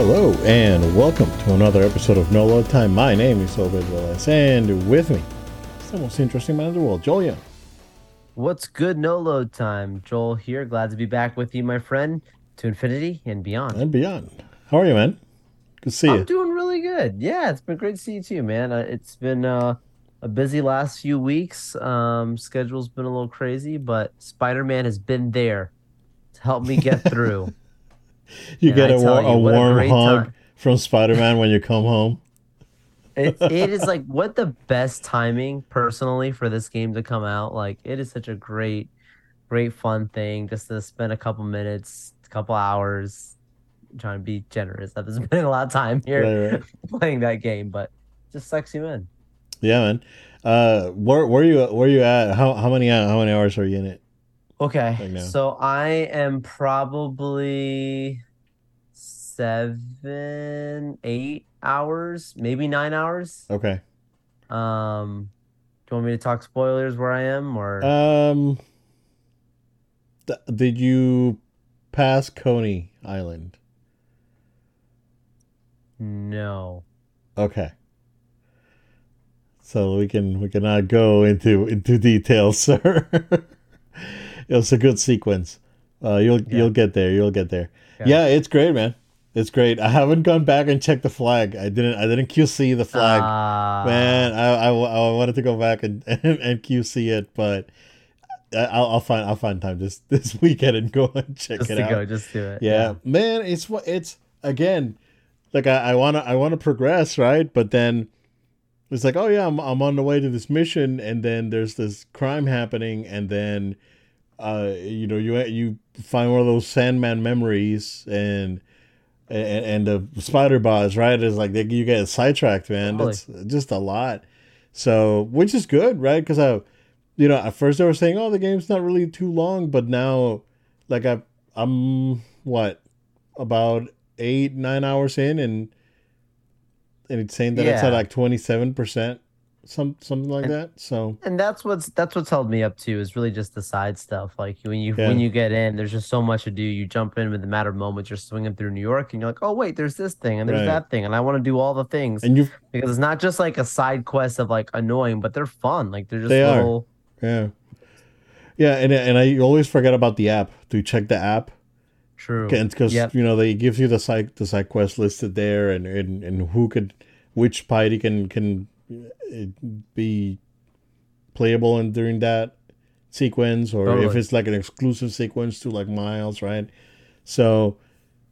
Hello and welcome to another episode of No Load Time. My name is Obed Willis, and with me is the most interesting man in the world, Joel Young. What's good, no load time? Joel here. Glad to be back with you, my friend, to infinity and beyond. And beyond. How are you, man? Good to see you. I'm doing really good. Yeah, it's been great to see you too, man. Uh, It's been uh, a busy last few weeks. Um, schedule's been a little crazy, but Spider Man has been there to help me get through. you and get I a, war- a you, a warm great hug time. from Spider Man when you come home. it, it is like what the best timing personally for this game to come out. Like it is such a great, great fun thing just to spend a couple minutes, a couple hours trying to be generous. I've been spending a lot of time here Right, right. playing that game, but just sucks you in. Yeah, man. Uh, where where you where you at? How how many how many hours are you in it? Okay, Right so I am probably seven, eight hours, maybe nine hours. Okay. Um, do you want me to talk spoilers where I am, or Um, th- did you pass Coney Island? no? Okay. So we can we cannot go into into details, sir. it was a good sequence. Uh, you'll Yeah. you'll get there. You'll get there. Okay. Yeah, it's great, man. It's great. I haven't gone back and checked the flag. I didn't. I didn't QC the flag. Ah, man, I, I, I wanted to go back and, and, and QC it, but I- I'll, I'll find I'll find time this this weekend and go and check just it to out. go, just do it. Yeah, man, it's what it's again. Like I, I wanna I wanna progress, right? But then it's like, oh yeah, I'm I'm on the way to this mission, and then there's this crime happening, and then, uh, you know, you you find one of those Sandman memories, and and, and the spider boss, right? It's like they, you get sidetracked, man. That's just a lot. So, which is good, right? Because I, you know, at first they were saying, oh, the game's not really too long, but now, like I, I'm what about eight nine hours in, and and it's saying that it's at like twenty seven percent, some something like And- that. So and that's what's that's what's held me up too is really just the side stuff. Like when you Yeah. when you get in, there's just so much to do. You jump in with a matter of moments. You're swinging through New York, and you're like, oh wait, there's this thing and there's Right. that thing, and I want to do all the things and you, because it's not just like a side quest of like annoying, but they're fun. Like they're just They are. yeah, yeah, and and I always forget about the app to check the app. True. because Yep. you know they gives you the side the side quest listed there and, and and who could which party can can uh, be playable and during that sequence or if it's like an exclusive sequence to like miles right? So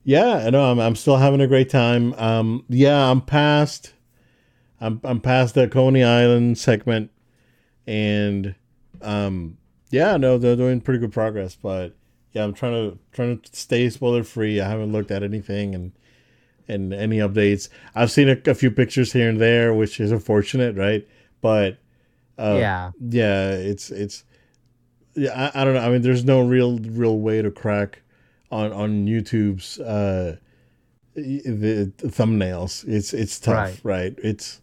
yeah i know i'm, I'm still having a great time. Um yeah i'm past i'm, I'm past the coney island segment and um yeah no they're doing pretty good progress but yeah, I'm trying to trying to stay spoiler free. I haven't looked at anything and and any updates. I've seen a, a few pictures here and there, which is unfortunate, right? But uh, yeah. yeah, it's it's yeah. I, I don't know. I mean, there's no real real way to crack on on YouTube's uh the, the thumbnails. It's it's tough, Right. right? It's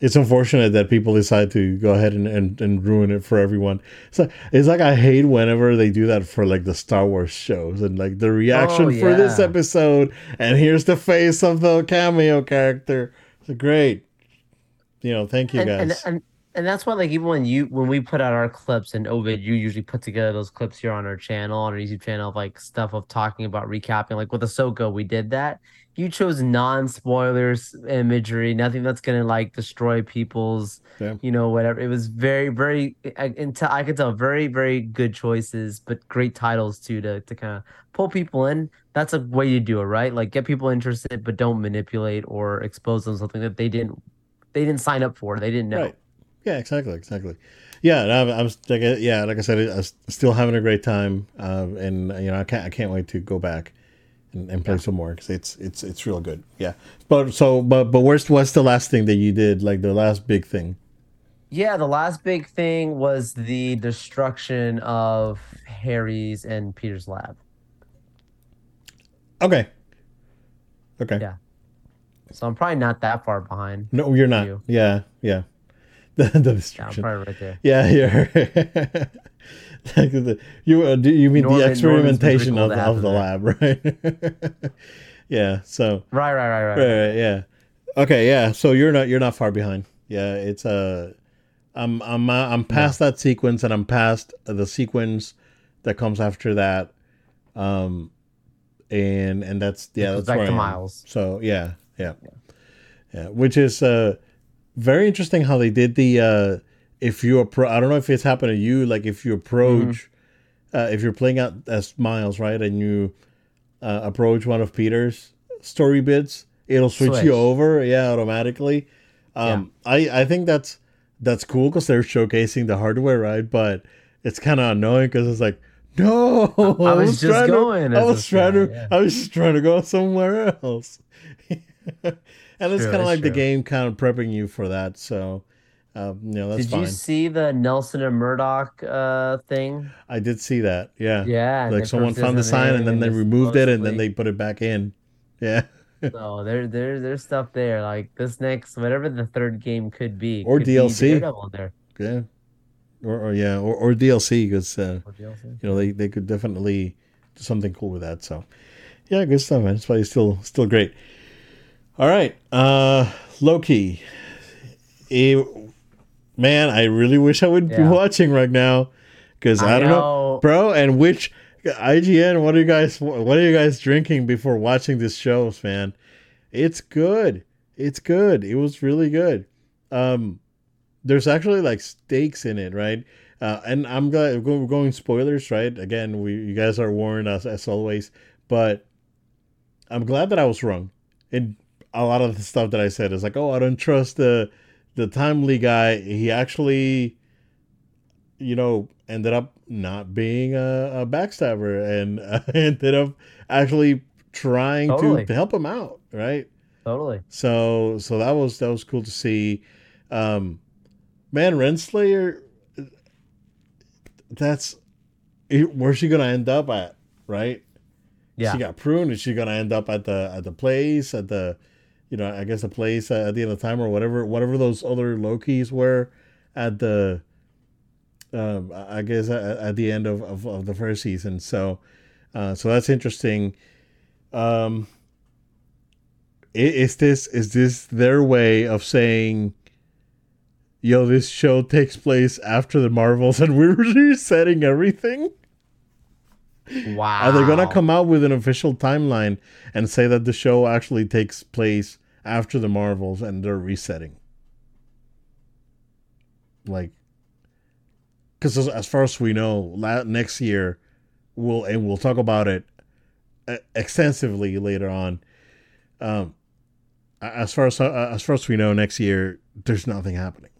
it's unfortunate that people decide to go ahead and, and, and ruin it for everyone. So it's like I hate whenever they do that for like the Star Wars shows and like the reaction Oh, for this episode and here's the face of the cameo character. It's great. You know, thank you and, guys. and and and that's why like even when you when we put out our clips and Obed, you usually put together those clips here on our channel on our YouTube channel of like stuff of talking about recapping. Like with Ahsoka, we did that. You chose non-spoilers imagery, nothing that's gonna like destroy people's, you know, whatever. It was very, very, I, until I could tell, very, very good choices, but great titles too to to kind of pull people in. That's a way to do it, right? Like get people interested, but don't manipulate or expose them something that they didn't they didn't sign up for. They didn't know. Right. Yeah, exactly, exactly. Yeah, and I'm, I'm like, uh, yeah, like I said, I'm still having a great time, um, and you know, I can't, I can't wait to go back and, and play Yeah. some more because it's, it's, it's real good. Yeah, but so, but, but where's, what's the last thing that you did? Like the last big thing? Yeah, the last big thing was the destruction of Harry's and Peter's lab. Okay. Okay. Yeah. So I'm probably not that far behind. No, you're not. You. Yeah, yeah. The, the Yeah, I'm destruction. probably right there. Yeah, yeah. You uh, do you mean Norman- the Norman's been pretty experimentation of, of the lab, right? yeah. So Right, right, right, right. right, right, yeah. Okay, yeah. So you're not you're not far behind. Yeah, it's uh, I'm I'm uh, I'm past that sequence, and I'm past the sequence that comes after that. Um, and and that's yeah, that's back to. Miles. So yeah, yeah, yeah. Which is uh, very interesting how they did the uh, if you approach, I don't know if it's happened to you. Like if you approach, uh, if you're playing out as Miles, right, and you uh, approach one of Peter's story bits, it'll switch, Switch. you over, yeah, automatically. Um, I I think that's that's cool because they're showcasing the hardware, right? But it's kind of annoying because it's like. No, I was just trying going To, I was trying guy, to. yeah. I was just trying to go somewhere else. and it's True, kind of like the game kind of prepping you for that. So, um, know, that's Did fine. you see the Nelson and Murdock uh thing? I did see that. Yeah. Yeah, Like someone found the sign and then they it's removed it and then they put it back in. Yeah. So there, there, there's stuff there. Like this next, whatever the third game could be, Or could DLC. There. Yeah. Or, or yeah, or, or DLC because uh, you know they, they could definitely do something cool with that. So, yeah, good stuff, man. It's probably still still great. All right, uh, Loki. Eh, man, I really wish I would be watching right now because I, I don't know, know. bro. And which IGN? What are you guys? What are you guys drinking before watching this show, man? It's good. It's good. It was really good. Um, there's actually like stakes in it, right? Uh, and I'm glad we're going spoilers, right? Again, we you guys are warned as as always, but I'm glad that I was wrong. And a lot of the stuff that I said is like, oh, I don't trust the the timely guy. He actually, you know, ended up not being a, a backstabber and uh, ended up actually trying Totally. to, to help him out, right? Totally. So so that was that was cool to see. Um man, Renslayer that's where's she gonna end up at, right? Yeah. She got pruned. Is she gonna end up at the at the place at the, you know, I guess the place at the end of time or whatever whatever those other Lokis were at the, um, I guess at, at the end of, of, of the first season. So, uh, so that's interesting. Um, is this is this their way of saying, yo, this show takes place after the Marvels and we're resetting everything? Wow. Are they gonna come out with an official timeline and say that the show actually takes place after the Marvels and they're resetting? Like, because as, as far as we know, la- next year we'll and we'll talk about it uh, extensively later on. Um, as far as uh, as far as we know, next year there's nothing happening,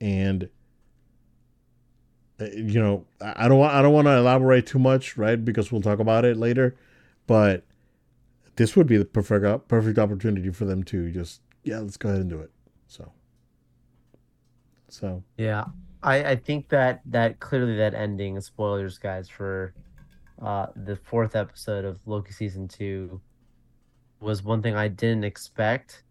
and you know I don't want I don't want to elaborate too much, right? Because we'll talk about it later, but this would be the perfect perfect opportunity for them to just yeah, let's go ahead and do it. So, so Yeah, I I think that that clearly that ending spoilers, guys, for uh the fourth episode of Loki season two was one thing I didn't expect,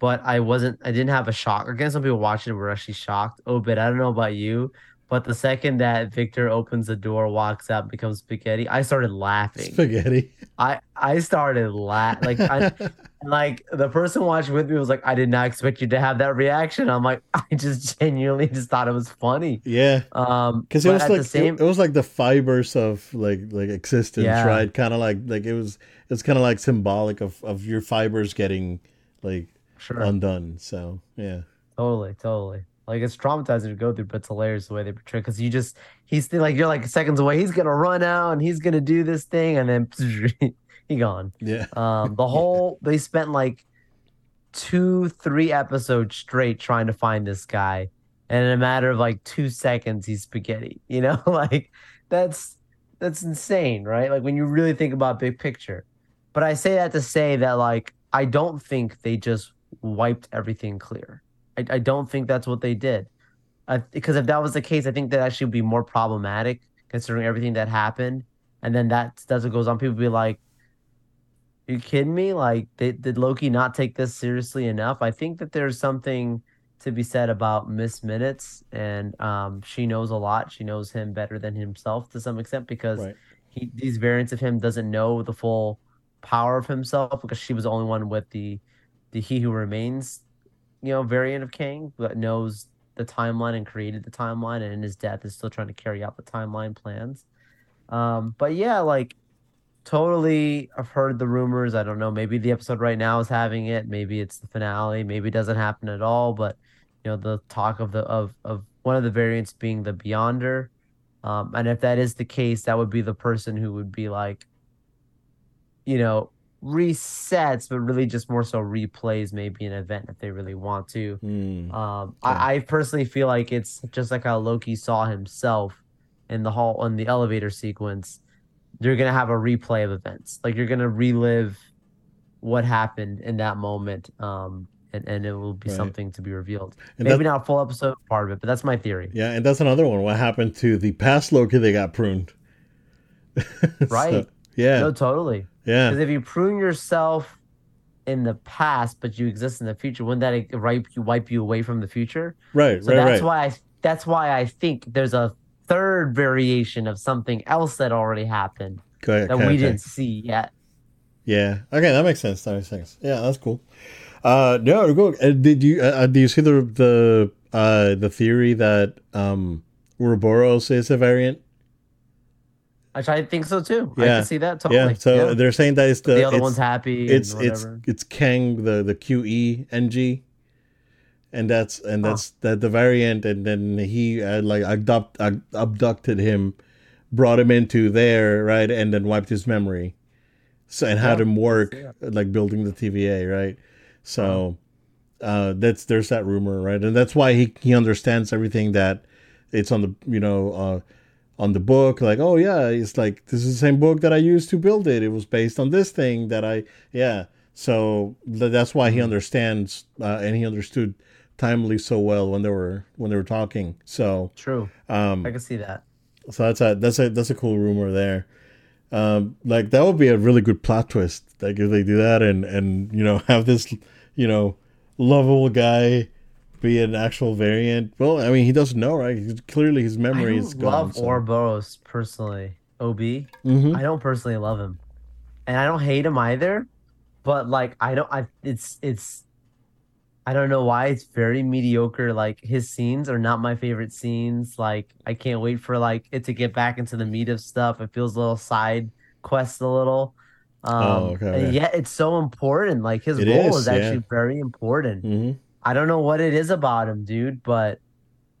but I wasn't. I didn't have a shock. Again, some people watching were actually shocked. Oh, but I don't know about you, but the second that Victor opens the door, walks out, becomes spaghetti, I started laughing. spaghetti. I I started laugh like I like the person watching with me was like, I did not expect you to have that reaction. I'm like, I just genuinely just thought it was funny. yeah, Um, because it was like the same, it, it was like the fibers of like like existence, Yeah. right? Kind of like like it was it's kind of like symbolic of of your fibers getting like sure, undone. So yeah, totally, totally. Like it's traumatizing to go through, but it's hilarious the way they portray. Because you just he's like you're like seconds away. He's gonna run out and he's gonna do this thing, and then he gone. yeah, Um, the whole they spent like two, three episodes straight trying to find this guy, and in a matter of like two seconds, he's spaghetti. You know, like that's that's insane, right? Like when you really think about big picture. But I say that to say that like I don't think they just wiped everything clear. I, I don't think that's what they did. I, because if that was the case, I think that actually would be more problematic considering everything that happened. And then that that's what goes on. People be like, you kidding me? Like, did, did Loki not take this seriously enough? I think that there's something to be said about Miss Minutes, and um, she knows a lot. She knows him better than himself to some extent because right. he these variants of him doesn't know the full power of himself because she was the only one with the the He Who Remains, you know, variant of Kang that knows the timeline and created the timeline, and in his death is still trying to carry out the timeline plans. Um, but yeah, like totally I've heard the rumors. I don't know. Maybe the episode right now is having it. Maybe it's the finale. Maybe it doesn't happen at all. But you know, the talk of the of of one of the variants being the Beyonder. Um, and if that is the case, that would be the person who would be like, you know, resets, but really just more so replays maybe an event if they really want to. Hmm. Um, I, I personally feel like it's just like how Loki saw himself in the hall in the elevator sequence. You're gonna have a replay of events, like you're gonna relive what happened in that moment, um, and and it will be Right. something to be revealed. And Maybe not a full episode part of it, but that's my theory. Yeah, and that's another one. What happened to the past Loki They got pruned? So, Right. Yeah. No, totally. yeah. Because if you prune yourself in the past, but you exist in the future, wouldn't that wipe you wipe you away from the future? Right. So right. that's right. why I that's why I think there's a third variation of something else that already happened that we didn't see yet. Yeah. Okay, that makes sense. That makes sense. Yeah, that's cool. Uh, no, go. Uh, did you? Uh, uh, do you see the the uh the theory that um Ouroboros is a variant? I think so too. I Yeah. can see that totally. Yeah. So they're saying that it's the, the other it's, one's happy. it's and it's it's Kang the the QE NG, and that's and Huh. that's that the variant, and then he uh, like abduct, uh, abducted him, brought him into there, right, and then wiped his memory, so and had Yeah, him work see like building the TVA, right. So, uh, that's there's that rumor, right, and that's why he he understands everything that it's on the you know uh on the book like oh yeah it's like this is the same book that i used to build it. It was based on this thing that i yeah. So that's why he understands uh, and he understood timely so well when they were when they were talking. So True. um I can see that. so that's a that's a that's a cool rumor there. Um like that would be a really good plot twist. Like if they do that and and you know have this you know lovable guy be an actual variant well i mean he doesn't know right He's- clearly his I memory don't is gone love so. Ouroboros personally. Ob. Mhm. I don't personally love him, and I don't hate him either. But like, I don't. I it's it's. I don't know why it's very mediocre. Like his scenes are not my favorite scenes. Like I can't wait for like it to get back into the meat of stuff. It feels a little side quest a little. Um, Oh, okay. And yet it's so important. Like his It role is, is, yeah. actually very important. Mhm. I don't know what it is about him, dude, but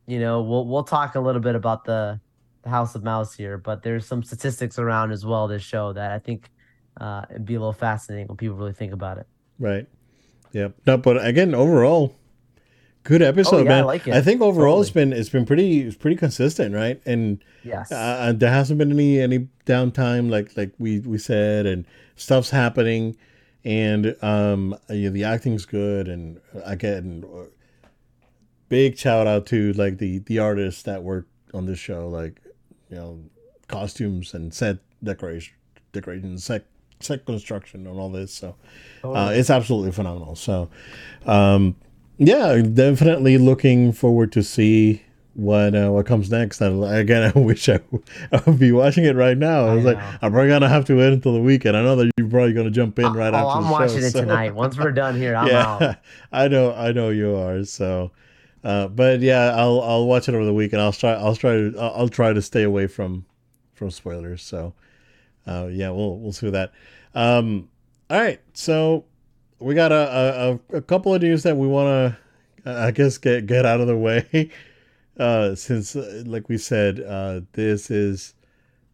you know, we'll we'll talk a little bit about the, the House of Mouse here, but there's some statistics around as well this show that I think uh it'd be a little fascinating when people really think about it. Right. Yep. No, but again, overall, good episode, Oh, yeah, I man. like it. I think overall it's been it's been pretty it's pretty consistent, right? And Yes. uh, there hasn't been any any downtime, like like we we said, and stuff's happening, and um, yeah, the acting's good, and again, uh, big shout out to like the the artists that work on this show, like you know, costumes and set decoration, decoration, set set construction, and all this. So uh, it's absolutely phenomenal. So, um, yeah, definitely looking forward to see what uh, what comes next. And again, I wish I, w- I would be watching it right now. I I was like. I'm probably gonna have to wait until the weekend. I know that you're probably gonna jump in right oh, after I'm the watching show, it so- tonight. Once we're done here, I'm yeah, out. I know, I know you are. So, uh, but yeah, I'll I'll watch it over the weekend. I'll try I'll try to I'll, I'll try to stay away from from spoilers. So, uh, yeah, we'll we'll see that. Um, all right, so we got a a, a couple of news that we want to I guess get get out of the way. Uh, since, uh, like we said, uh, this is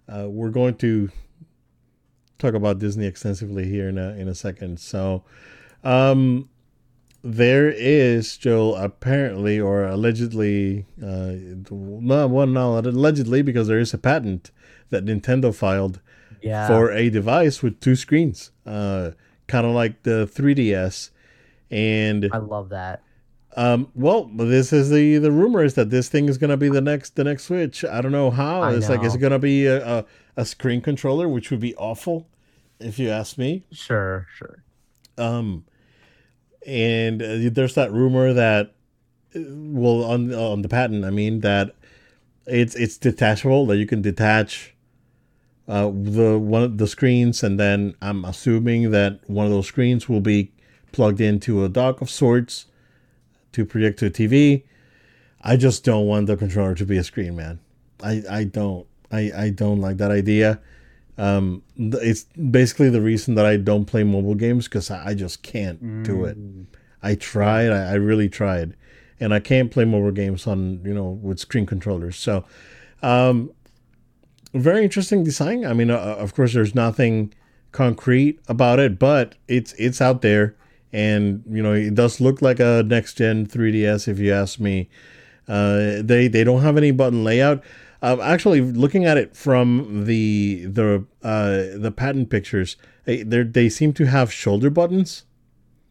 uh, we're going to talk about Disney extensively here in a in a second. So, um, there is Joel apparently or allegedly, uh, no, well, no, allegedly because there is a patent that Nintendo filed Yeah. for a device with two screens, uh, kind of like the 3DS. And I love that. Um, well, this is the the rumor is that this thing is gonna be the next the next Switch. I don't know how. I it's like is it gonna be a, a a screen controller, which would be awful, if you ask me. Sure, sure. Um, and uh, there's that rumor that, well, on on the patent, I mean that it's it's detachable that you can detach uh, the one of the screens, and then I'm assuming that one of those screens will be plugged into a dock of sorts to project to a TV. I just don't want the controller to be a screen, man. I, I don't I, I don't like that idea. Um, it's basically the reason that I don't play mobile games because I, I, just can't mm. do it. Mm. I tried, I, I, really tried, and I can't play mobile games on you know with screen controllers. So, um, very interesting design. I mean, uh, of course, there's nothing concrete about it, but it's it's out there, and you know it does look like a next gen 3ds if you ask me. Uh, they they don't have any button layout. Uh, actually, looking at it from the the uh, the patent pictures, they they seem to have shoulder buttons,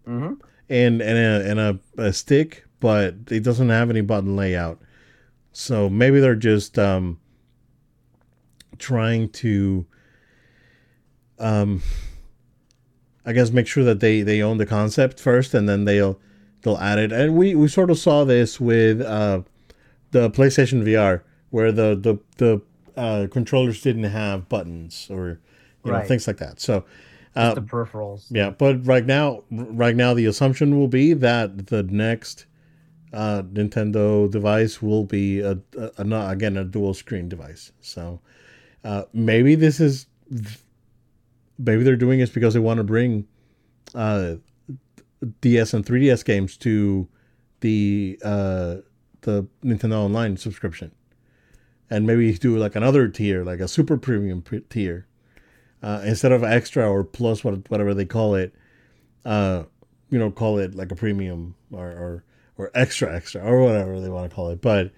mm-hmm. and and a and a, a, stick, but it doesn't have any button layout. So maybe they're just um, trying to, um, I guess, make sure that they they own the concept first, and then they'll they'll add it. And we we sort of saw this with uh, the PlayStation VR where the the the uh, controllers didn't have buttons or you right. know things like that. So uh, the peripherals. Yeah, but right now, right now, the assumption will be that the next uh, Nintendo device will be a, a, a, again a dual screen device. So uh, maybe this is maybe they're doing this because they want to bring uh, DS and 3DS games to the uh, the Nintendo Online subscription and maybe do like another tier, like a super premium tier, uh, instead of extra or plus what, whatever they call it. Uh, you know, call it like a premium or or, or extra extra or whatever they want to call it, but.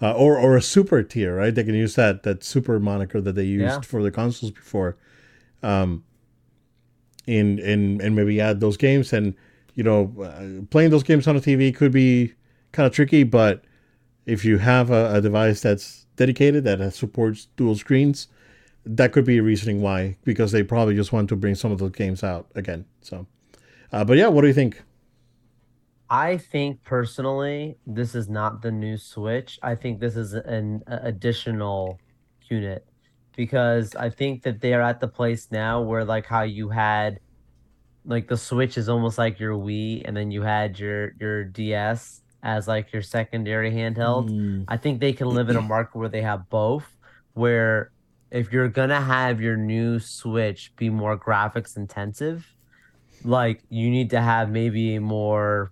Uh, or or a super tier, right? They can use that that super moniker that they used yeah. for the consoles before, um, in in and maybe add those games. And you know, uh, playing those games on a TV could be kind of tricky, but if you have a, a device that's dedicated that supports dual screens, that could be a reasoning why, because they probably just want to bring some of those games out again. So, uh, but yeah, what do you think? I think personally, this is not the new Switch. I think this is an additional unit because I think that they're at the place now where, like, how you had, like, the Switch is almost like your Wii, and then you had your your DS, as like your secondary handheld. Mm. I think they can live in a market where they have both, where if you're gonna have your new Switch be more graphics intensive, like you need to have maybe a more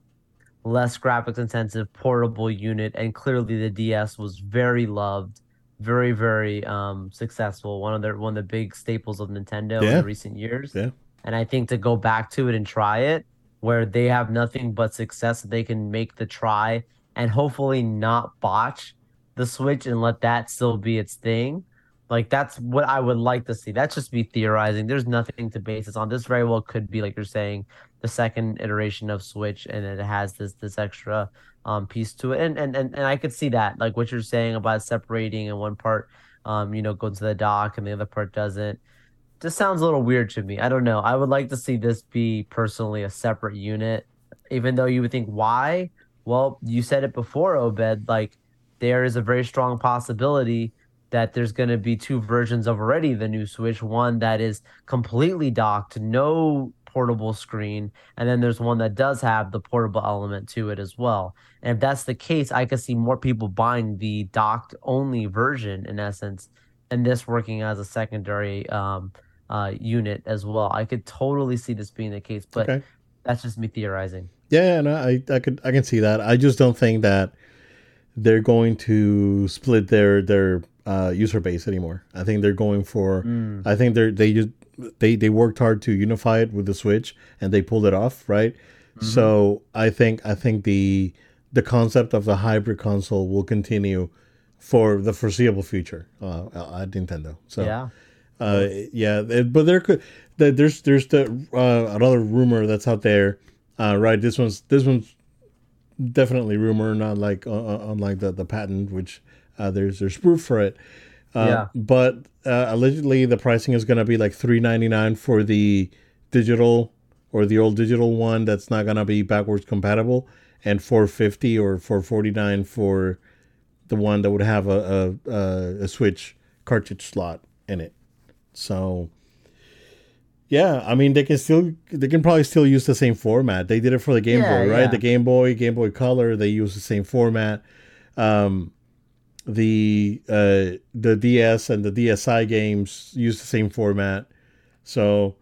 less graphics intensive portable unit and clearly the DS was very loved very very um successful one of the one of the big staples of Nintendo yeah. in recent years. Yeah. And I think to go back to it and try it where they have nothing but success they can make the try and hopefully not botch the switch and let that still be its thing like that's what i would like to see. That's just me theorizing. There's nothing to base this on. This very well could be like you're saying the second iteration of switch and it has this this extra um piece to it and and and, and i could see that like what you're saying about separating and one part um you know goes to the dock and the other part doesn't just sounds a little weird to me. I don't know. I would like to see this be personally a separate unit, even though you would think why. Well, you said it before, Obed. Like there is a very strong possibility that there's going to be two versions of already the new Switch. One that is completely docked, no portable screen, and then there's one that does have the portable element to it as well. And if that's the case, I could see more people buying the docked only version in essence, and this working as a secondary um, uh, unit as well. I could totally see this being the case, but okay. that's just me theorizing. Yeah, no, I, I could I can see that. I just don't think that they're going to split their their uh, user base anymore. I think they're going for. Mm. I think they're they just they they worked hard to unify it with the Switch and they pulled it off, right? Mm-hmm. So I think I think the the concept of the hybrid console will continue for the foreseeable future uh, at Nintendo. So yeah. Uh, yeah, but there could there's there's the uh, another rumor that's out there, uh, right? This one's this one's definitely rumor, not like uh, uh unlike the the patent, which uh, there's there's proof for it. Uh, yeah. But uh, allegedly, the pricing is gonna be like three ninety nine for the digital or the old digital one that's not gonna be backwards compatible, and four fifty or four forty nine for the one that would have a, a, a Switch cartridge slot in it. So yeah, I mean they can still they can probably still use the same format. They did it for the Game Yeah, Boy, right? yeah. The Game Boy, Game Boy Color, they use the same format. Um, the uh, the DS and the DSi games use the same format, so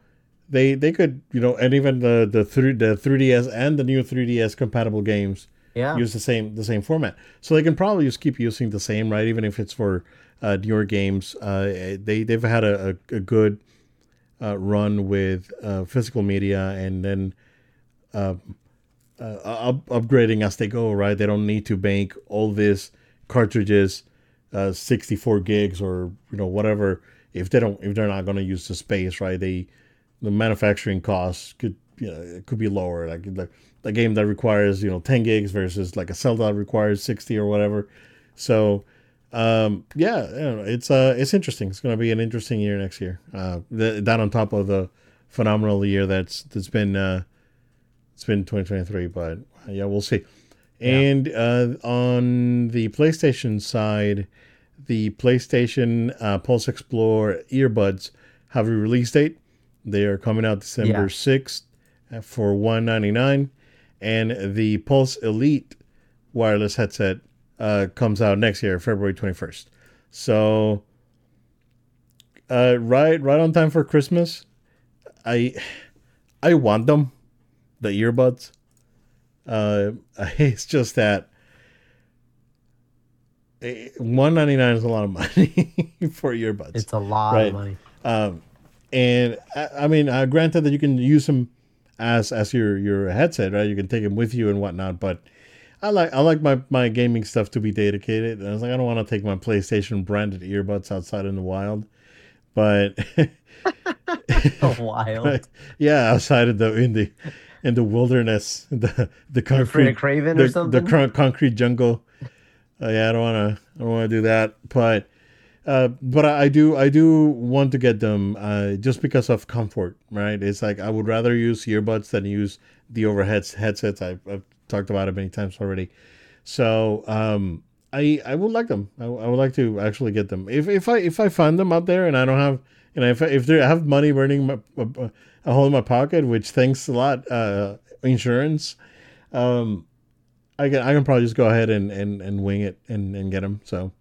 they they could you know and even the the three the 3DS and the new 3DS compatible games Yeah. use the same the same format. So they can probably just keep using the same, right? Even if it's for uh, newer games, uh, they they've had a, a, a good uh, run with uh, physical media, and then uh, uh, up, upgrading as they go, right? They don't need to make all this cartridges, uh, sixty four gigs or you know whatever. If they don't, if they're not going to use the space, right? They the manufacturing costs could you know it could be lower. Like the, the game that requires you know ten gigs versus like a Zelda that requires sixty or whatever. So um, yeah, it's uh it's interesting. It's going to be an interesting year next year. Uh, th- that on top of the phenomenal year that's that's been uh, it's been 2023, but yeah, we'll see. And uh, on the PlayStation side, the PlayStation uh, Pulse Explore earbuds have a release date. They are coming out December Yeah. 6th uh, for 199 and the Pulse Elite wireless headset uh, comes out next year, February 21st. So uh, right right on time for Christmas. I I want them, the earbuds. Uh, it's just that one ninety nine is a lot of money for earbuds. It's a lot Right. of money. Um, and I, I mean, uh, granted that you can use them as as your your headset, right? You can take them with you and whatnot. But I like I like my my gaming stuff to be dedicated. And I was like, I don't want to take my PlayStation branded earbuds outside in the wild. But Wild. yeah, outside of the in the in the wilderness, the the concrete Kraven the, or something? the concrete jungle. Uh, yeah, I don't want to. I don't want to do that. But, uh, but I, I do. I do want to get them uh, just because of comfort. Right? It's like I would rather use earbuds than use the overhead headsets. I've, I've talked about it many times already. So um, I I would like them. I, I would like to actually get them. If if I if I find them out there and I don't have you know if I, if I have money burning my, a, a hole in my pocket, which thanks a lot uh, insurance. Um, I can I can probably just go ahead and, and, and wing it and, and get them. So,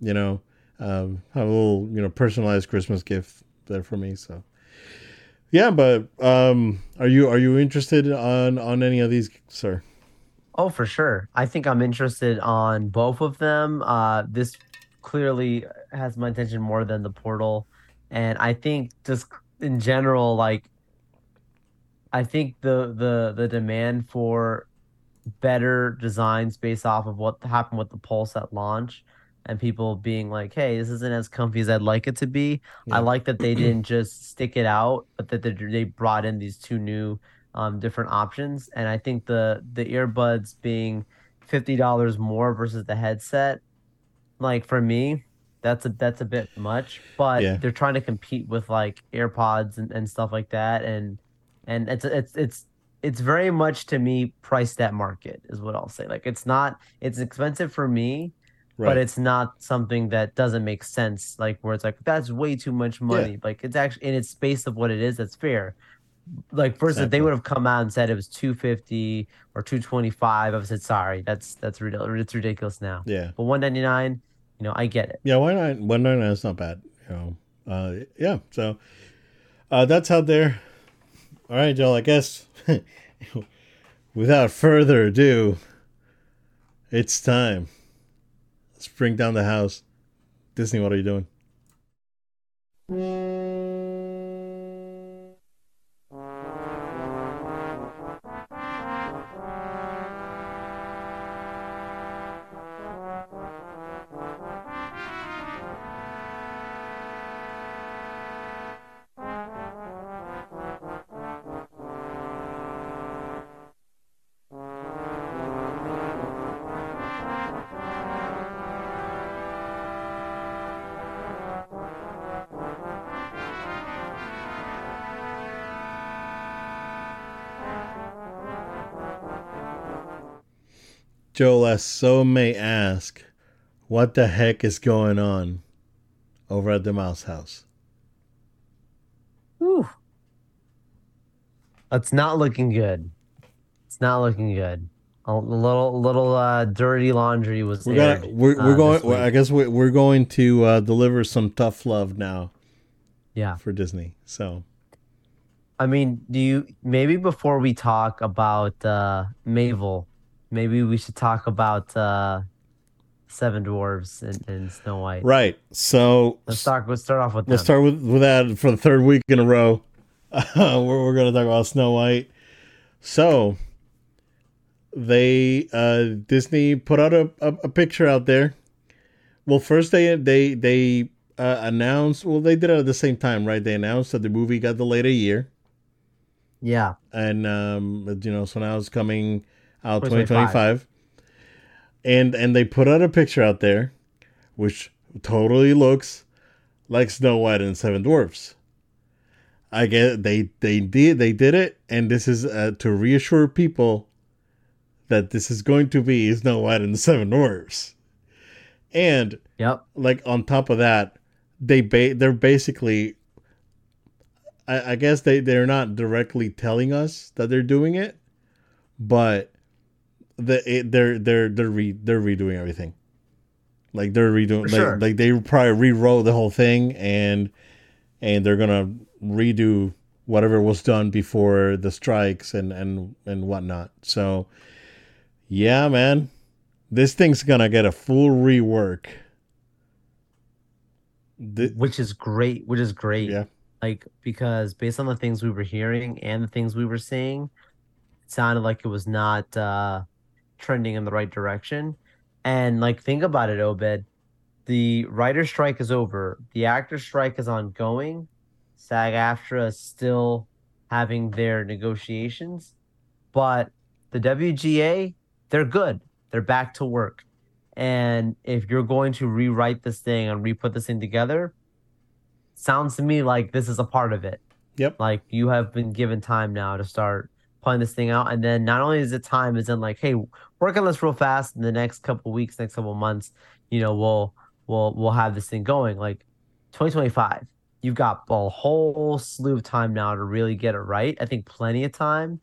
you know, um, have a little you know personalized Christmas gift there for me. So, yeah. But um, are you are you interested on on any of these, sir? Oh, for sure. I think I'm interested on both of them. Uh, this clearly has my attention more than the portal, and I think just in general, like, I think the the the demand for better designs based off of what happened with the Pulse at launch, and people being like, "Hey, this isn't as comfy as I'd like it to be." Yeah. I like that they didn't just stick it out, but that they they brought in these two new um, different options. And I think the the earbuds being fifty dollars more versus the headset, like for me, that's a that's a bit much. But Yeah. they're trying to compete with like AirPods and, and stuff like that, and and it's it's it's it's very much to me priced at market is what I'll say. Like it's not it's expensive for me, but it's not something that doesn't make sense. Like where it's like that's way too much money. Like it's actually in its space of what it is. That's fair. Like first, if they would have come out and said it was two fifty or two twenty five, I would have said sorry. That's that's ridiculous. It's ridiculous now. yeah. But one ninety nine, you know, I get it. Yeah, why not? One ninety nine is not bad. You know, uh, yeah. So uh, that's out there. All right, y'all. I guess without further ado, it's time. Let's bring down the house. Disney, what are you doing? Plus, so may ask, what the heck is going on over at the Mouse House? Ooh. It's not looking good. It's not looking good. A little, little uh, dirty laundry was. We're, aired, gonna, we're, we're uh, going. Well, I guess we're, we're going to uh, deliver some tough love now. Yeah. For Disney, so. I mean, do you maybe before we talk about uh, Marvel, maybe we should talk about uh Seven Dwarves and, and Snow White. right. So Let's start let's start off with Let's start with, with that for the third week in a row. we're we're going to talk about Snow White. So, they uh, Disney put out a, a, a picture out there. Well, first they they they uh, announced. Well, they did it at the same time, right? They announced that the movie got delayed a year, Yeah. and um, you know, so now it's coming out 2025. 2025. And and they put out a picture out there, which totally looks like Snow White and Seven Dwarfs. I get they they did they did it, and this is uh, to reassure people that this is going to be Snow White and the Seven Dwarfs. And Yep. like on top of that, they ba- they're basically. I, I guess they they're not directly telling us that they're doing it, but the it, they're they're they're re, they're redoing everything. Like they're redoing like, sure. like they probably rewrote the whole thing and and they're gonna redo whatever was done before the strikes and and and whatnot. So yeah, man, this thing's gonna get a full rework. The, Which is great. Which is great. yeah, Like because based on the things we were hearing and the things we were seeing, it sounded like it was not uh trending in the right direction. And like think about it, Obed. The writer strike is over. The actor strike is ongoing. SAG AFTRA is still having their negotiations. But the WGA, they're good. They're back to work. And if you're going to rewrite this thing and re-put this thing together, sounds to me like this is a part of it. Yep. Like you have been given time now to start putting this thing out. And then not only is it time, is in like, hey, work on this real fast in the next couple weeks, next couple months, you know, we'll we'll we'll have this thing going. Like 2025, you've got a whole slew of time now to really get it right. I think plenty of time.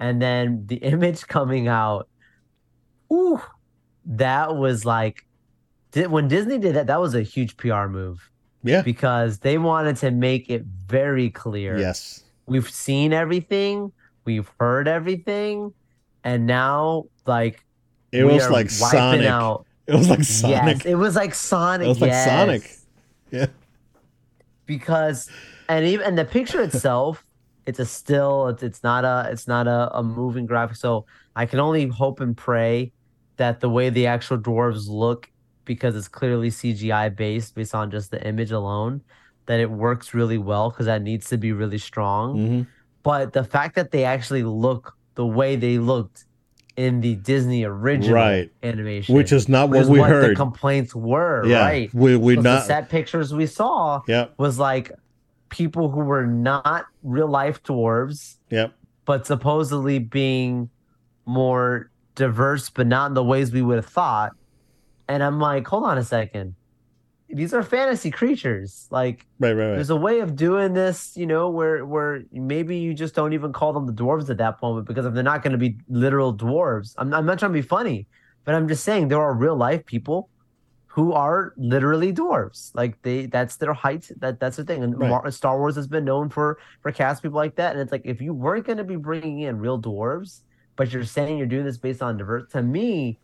And then the image coming out, ooh, that was like when Disney did that, that was a huge PR move yeah, because they wanted to make it very clear. yes, We've seen everything, we've heard everything, and now like it was like Sonic. out. It was like Sonic. Yes, it was like Sonic. It was like yes. Sonic. Yeah. because and even and the picture itself it's a still it's, it's not a it's not a, a moving graphic so i can only hope and pray that the way the actual dwarves look because it's clearly cgi based based on just the image alone that it works really well because that needs to be really strong hmm but the fact that they actually look the way they looked in the disney original Right. animation Which is not what we what the heard. complaints were yeah, right we we because the not. set pictures we saw Yep, was like people who were not real life dwarves, yep. but supposedly being more diverse, but not in the ways we would have thought. And I'm like, hold on a second. These are fantasy creatures. Like, Right, right, right. there's a way of doing this, you know, where where maybe you just don't even call them the dwarves at that moment because if they're not going to be literal dwarves, I'm, I'm not trying to be funny, but I'm just saying there are real life people who are literally dwarves. Like they, that's their height. That that's the thing. And Right. Mar- Star Wars has been known for for cast people like that. And it's like if you weren't going to be bringing in real dwarves, but you're saying you're doing this based on diverse, to me,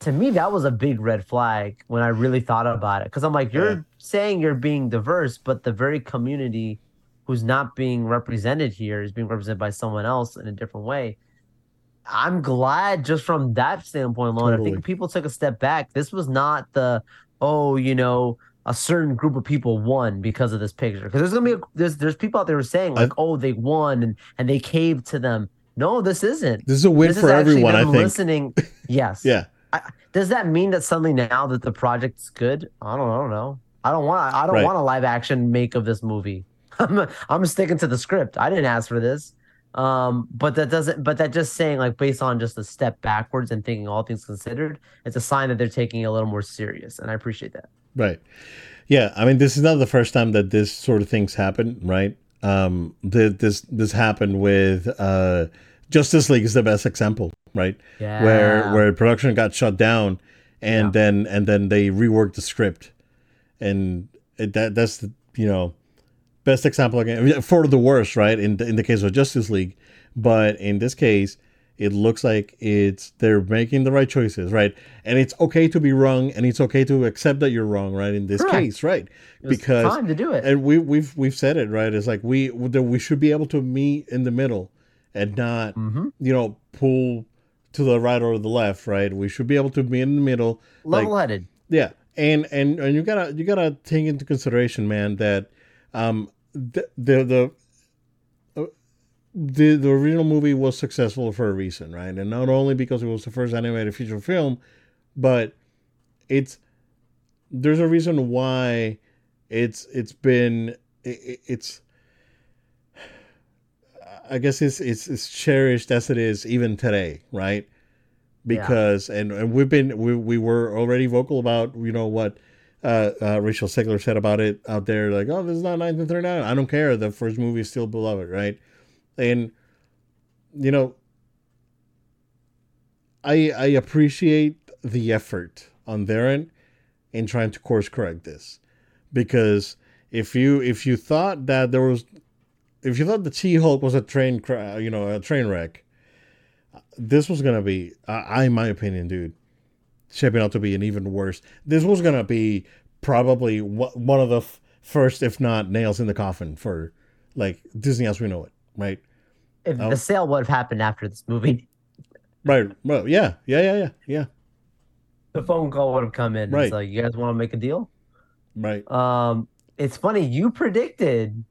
to me that was a big red flag when I really thought about it. Because I'm like, you're Yeah. saying you're being diverse, but the very community who's not being represented here is being represented by someone else in a different way. I'm glad just from that standpoint alone. I think people took a step back. This was not the oh, you know, a certain group of people won because of this picture. Because there's gonna be a, there's there's people out there saying like, oh, they won and and they caved to them. No, this isn't. This is a win this for everyone. I think. listening. Yes. Yeah, Does that mean that suddenly now that the project's good? I don't, I don't know. I don't want. I don't Right. want a live action make of this movie. I'm I'm sticking to the script. I didn't ask for this. Um, but that doesn't. But that just saying like based on just a step backwards and thinking all things considered, it's a sign that they're taking it a little more serious, and I appreciate that. right. Yeah, I mean, this is not the first time that this sort of things happen, right? um, th- this this happened with uh, Justice League is the best example, right? Yeah. Where where production got shut down, and Yeah. then and then they reworked the script, and it, that that's the you know best example again I mean, for the worst, right? In the, in the case of Justice League, but in this case, it looks like it's they're making the right choices, right? And it's okay to be wrong, and it's okay to accept that you're wrong, right? In this Correct. case, right? Because time to do it. and we we've we've said it right. It's like we we should be able to meet in the middle, and not hmm you know pull to the right or the left, right? We should be able to be in the middle, Level-headed. yeah, and and and you gotta you gotta take into consideration, man, that um the the the uh, the, the original movie was successful for a reason, right? And not only because it was the first animated feature film, but it's there's a reason why it's it's been it, it's I guess it's it's it's cherished as it is even today, right? Yeah. Because and, and we've been we, we were already vocal about you know what uh, uh, Rachel Zegler said about it out there, like oh this is not 1939. I don't care. The first movie is still beloved, right? And you know, I I appreciate the effort on their end in trying to course correct this because if you if you thought that there was if you thought the She Hulk was a train cra- you know a train wreck, this was gonna be I, I in my opinion, dude, shaping out to be an even worse. This was gonna be probably one of the f- first, if not nails in the coffin for like Disney as we know it, right? If Oh. the sale would have happened after this movie, Right. Well, yeah, yeah, yeah, yeah, yeah. the phone call would have come in. Right. It's like, you guys want to make a deal? Right. Um, it's funny. You predicted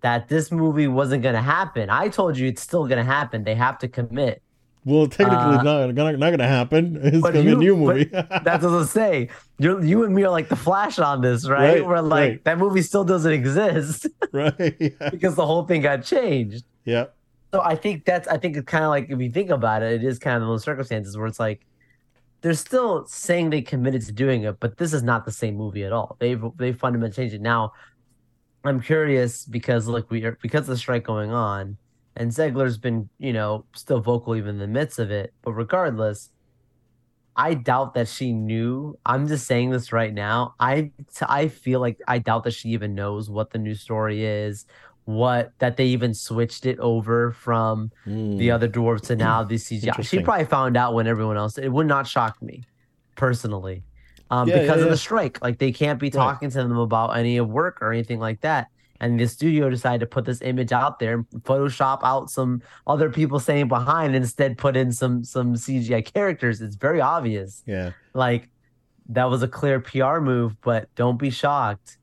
that this movie wasn't going to happen. I told you it's still going to happen. They have to commit. Well, technically, Uh, it's not, not not gonna happen. It's gonna be a new movie. That's what I say. You, you and me are like the Flash on this, right? Right, We're like right. that movie still doesn't exist right. Yeah. because the whole thing got changed. yeah. So I think that's I think it's kind of like if you think about it, it is kind of those circumstances where it's like they're still saying they committed to doing it, but this is not the same movie at all. They've they fundamentally changed it. Now, I'm curious because look, we are because of the strike going on, and Zegler's been you know still vocal even in the midst of it. But regardless, I doubt that she knew. I'm just saying this right now. I I feel like I doubt that she even knows what the new story is. What that they even switched it over from the Mm. other dwarves to now the CGI. She probably found out when everyone else. It would not shock me, personally, um, Yeah, yeah, because of the strike. Like they can't be Right. talking to them about any of work or anything like that. And the studio decided to put this image out there Photoshop out some other people staying behind, instead put in some some CGI characters. It's very obvious. Yeah. Like that was a clear PR move, but don't be shocked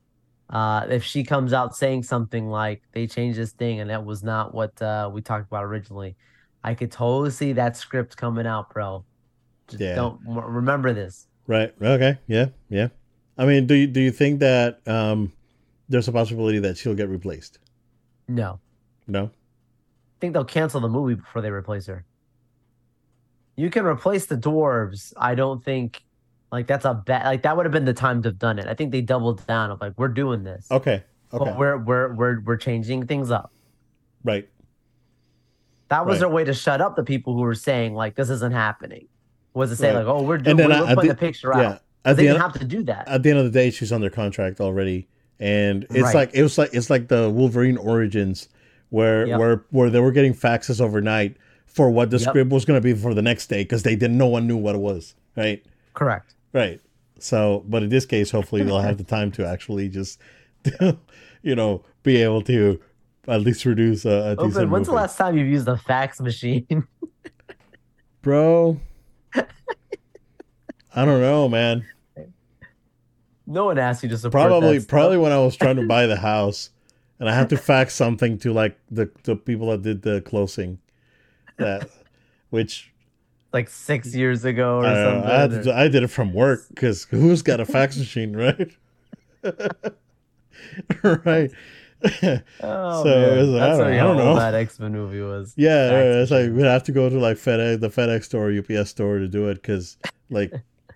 uh, if she comes out saying something like they changed this thing and that was not what uh, we talked about originally. I could totally see that script coming out, bro. Just Yeah. don't m- remember this. Right. Okay. Yeah. Yeah. I mean, do you do you think that um, there's a possibility that she'll get replaced? No, No. I think they'll cancel the movie before they replace her. You can replace the dwarves. I don't think like that's a bad like that would have been the time to have done it. I think they doubled down of like we're doing this. Okay. Okay. But we're we're we're we're changing things up. right. That was Right. their way to shut up the people who were saying like this isn't happening. Was to say Right. like, oh, we're doing, then we're, I- putting did- the picture Yeah. out. At They the didn't end, have to do that. at the end of the day, she's under contract already, and it's Right. like it was like it's like the Wolverine origins, where Yep. where where they were getting faxes overnight for what the Yep. script was going to be for the next day because they didn't. No one knew what it was. Right. Correct. Right. So, but in this case, hopefully they'll have the time to actually just, you know, be able to at least produce a, a Open, decent when's the last time you've used a fax machine? Bro, I don't know, man. no one asked you to support Probably, probably when I was trying to buy the house, and I had to fax something to like the the people that did the closing, that, which like six years ago or I, something. I, to, I did it from work because who's got a fax machine, right? right. Oh, so was- I That's don't- I don't know. that X Men movie was. Yeah, it's like we'd have to go to like FedEx, the FedEx store, UPS store to do it because, like,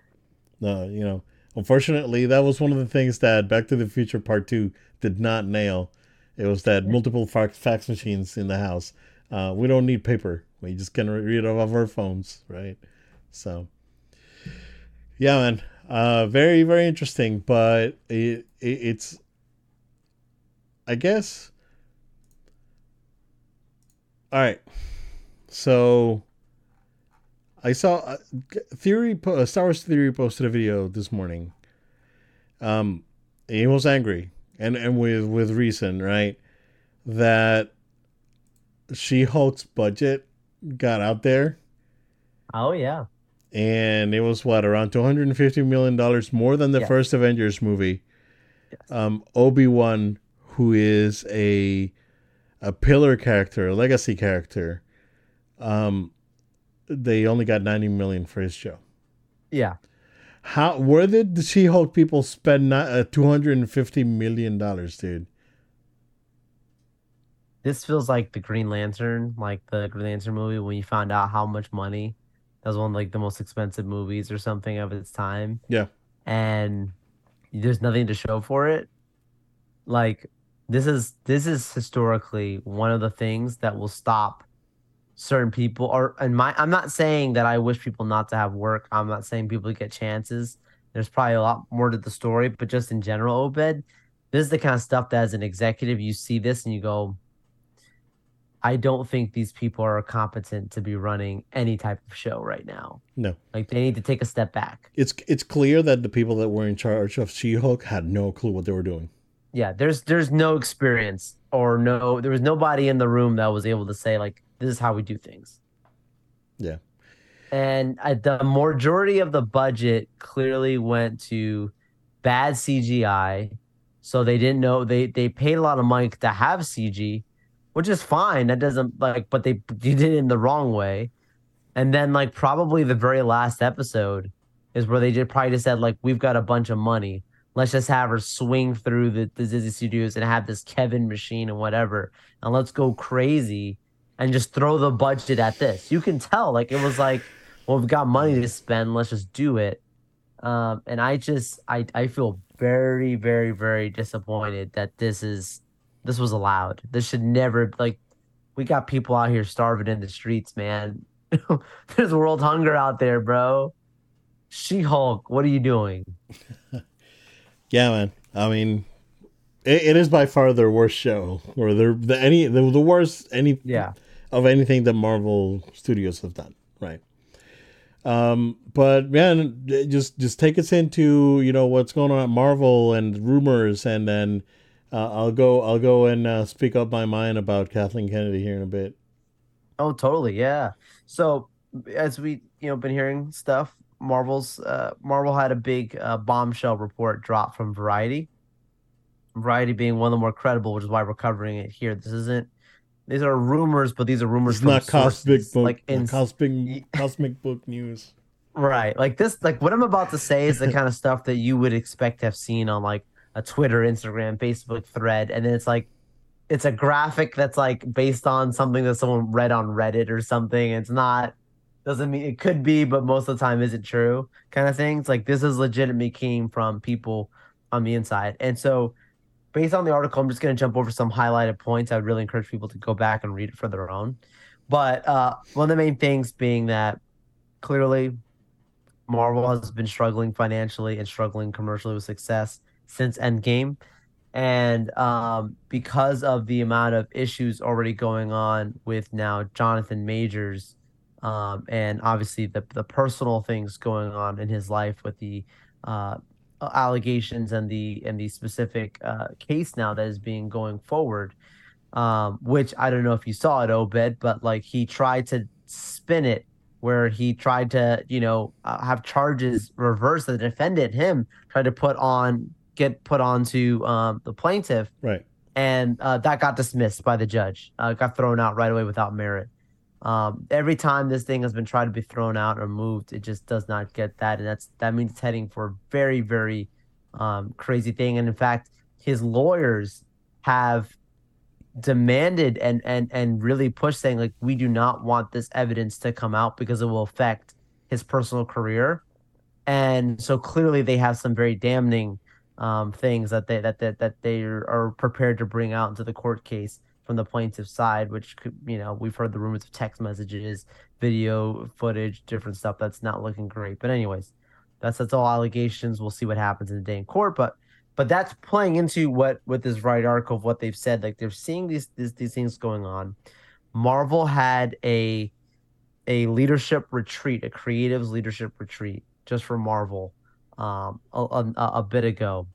no, you know, unfortunately, that was one of the things that Back to the Future Part Two did not nail, It was that multiple fax, fax machines in the house. Uh, we don't need paper. We just can read off our phones, right? So, yeah, man. Uh, very, very interesting. But it, it it's, I guess. All right. So, I saw uh, theory. Uh, Star Wars theory posted a video this morning. Um, he was angry, and and with with reason, right? That She Hulk's budget got out there, Oh yeah. and it was what around two hundred and fifty million dollars more than the Yes. first Avengers movie. Yes. Um, Obi Wan, who is a a pillar character, a legacy character, um, they only got ninety million for his show. Yeah. How where did the She Hulk people spend not, uh, two hundred and fifty million dollars, dude? This feels like the Green Lantern, like the Green Lantern movie when you found out how much money. That was one of like the most expensive movies or something of its time. Yeah. And there's nothing to show for it. Like this is this is historically one of the things that will stop certain people or and my I'm not saying that I wish people not to have work. I'm not saying people get chances. There's probably a lot more to the story, but just in general, Obed, this is the kind of stuff that as an executive you see this and you go, I don't think these people are competent to be running any type of show right now. No. Like they need to take a step back. It's it's clear that the people that were in charge of She Hulk had no clue what they were doing. Yeah, there's there's no experience or no there was nobody in the room that was able to say like this is how we do things. Yeah. And uh, the majority of the budget clearly went to bad CGI. So they didn't know they they paid a lot of money to have CG, which is fine. That doesn't like, but they did it in the wrong way. And then like probably the very last episode is where they just probably just said like we've got a bunch of money. Let's just have her swing through the, the Disney Studios and have this Kevin machine and whatever, and let's go crazy and just throw the budget at this. You can tell like it was like, well, we've got money to spend. Let's just do it. Um, and I just I I feel very very very disappointed that this is this was allowed. This should never like we got people out here starving in the streets, man. There's world hunger out there, bro. She Hulk, what are you doing? Yeah, man. I mean, it, it is by far their worst show, or their the any the, the worst any Yeah. of anything that Marvel Studios have done, right? Um, but man, just just take us into you know what's going on at Marvel and rumors, and then uh, I'll go I'll go and uh, speak up my mind about Kathleen Kennedy here in a bit. Oh, totally. Yeah. So as we, you know, been hearing stuff, Marvel's uh Marvel had a big uh, bombshell report drop from Variety. Variety being one of the more credible, which is why we're covering it here. This isn't these are rumors, but these are rumors It's from not cosmic sources, book, like in cosmic cosmic book news. Right. Like this, like what I'm about to say is the kind of stuff that you would expect to have seen on like a Twitter, Instagram, Facebook thread. And then it's like, it's a graphic that's like based on something that someone read on Reddit or something. It's not, doesn't mean it could be, but most of the time isn't true kind of thing. It's like this is legitimately came from people on the inside. And so, based on the article, I'm just going to jump over some highlighted points. I would really encourage people to go back and read it for their own. But uh, one of the main things being that clearly Marvel has been struggling financially and struggling commercially with success since Endgame. And um, because of the amount of issues already going on with now Jonathan Majors, um, and obviously the, the personal things going on in his life with the uh, allegations and the and the specific uh, case now that is being going forward, um, which I don't know if you saw it, Obed, but like he tried to spin it where he tried to, you know, uh, have charges reversed. The defendant, him, tried to put on, get put onto um, the plaintiff, Right. and uh, that got dismissed by the judge. Uh, got thrown out right away without merit. Um, every time this thing has been tried to be thrown out or moved, it just does not get that, and that's that means it's heading for a very, very um, crazy thing. And in fact, his lawyers have demanded and and and really pushed saying like we do not want this evidence to come out because it will affect his personal career and so clearly they have some very damning um, things that they that that, that they are prepared to bring out into the court case from the plaintiff's side, which could, you know, we've heard the rumors of text messages, video footage, different stuff that's not looking great. But anyways, that's that's all allegations. We'll see what happens in the day in court, but but that's playing into what with this right article of what they've said. Like they're seeing these these, these things going on. Marvel had a a leadership retreat, a creatives leadership retreat, just for Marvel, um, a, a, a bit ago.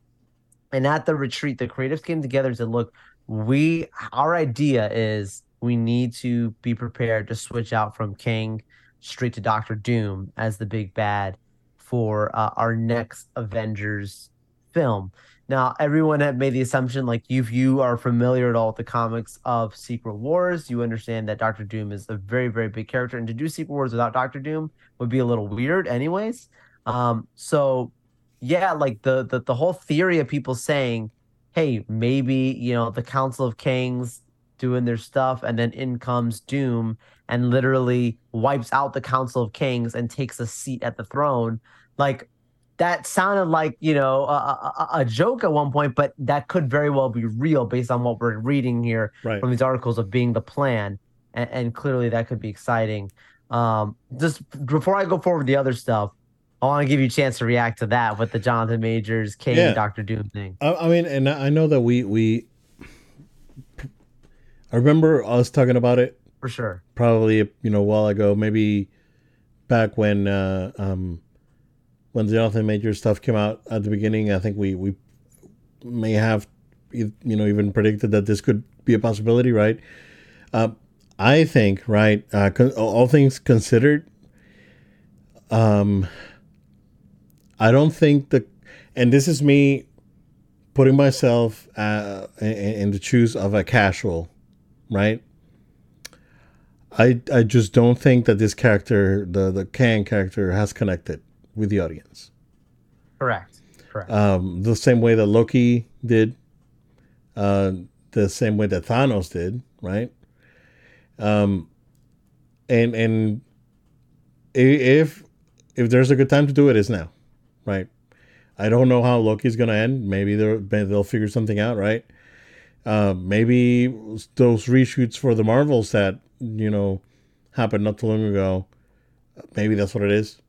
And at the retreat, the creatives came together and said, "Look, we our idea is we need to be prepared to switch out from Kang straight to Doctor Doom as the big bad for uh, our next Avengers film. Now, everyone had made the assumption, like if you are familiar at all with the comics of Secret Wars, you understand that Doctor Doom is a very, very big character, and to do Secret Wars without Doctor Doom would be a little weird, anyways. Um, so yeah, like the, the the whole theory of people saying, "Hey, maybe you know the Council of Kangs doing their stuff, and then in comes Doom and literally wipes out the Council of Kangs and takes a seat at the throne." Like that sounded like you know a, a, a, joke at one point, but that could very well be real based on what we're reading here right. from these articles of being the plan, and, and clearly that could be exciting. Um, just before I go forward with the other stuff, I want to give you a chance to react to that with the Jonathan Majors, Kang, yeah. Doctor Doom thing. I, I mean, and I know that we we. I remember us talking about it for sure. Probably you know a while ago, maybe back when uh, um, when Jonathan Major stuff came out at the beginning, I think we we may have you know even predicted that this could be a possibility, right? Uh, I think, right, uh, con- all things considered, um, I don't think the, and this is me putting myself uh, in, in the shoes of a casual, right? I I just don't think that this character, the the Kang character, has connected with the audience. Correct. Correct. Um, the same way that Loki did, uh, the same way that Thanos did, right? Um, and and if if there's a good time to do it, is now, right? I don't know how Loki's gonna end. Maybe they'll they'll figure something out, right? Uh, maybe those reshoots for the Marvels that you know happened not too long ago. Maybe that's what it is.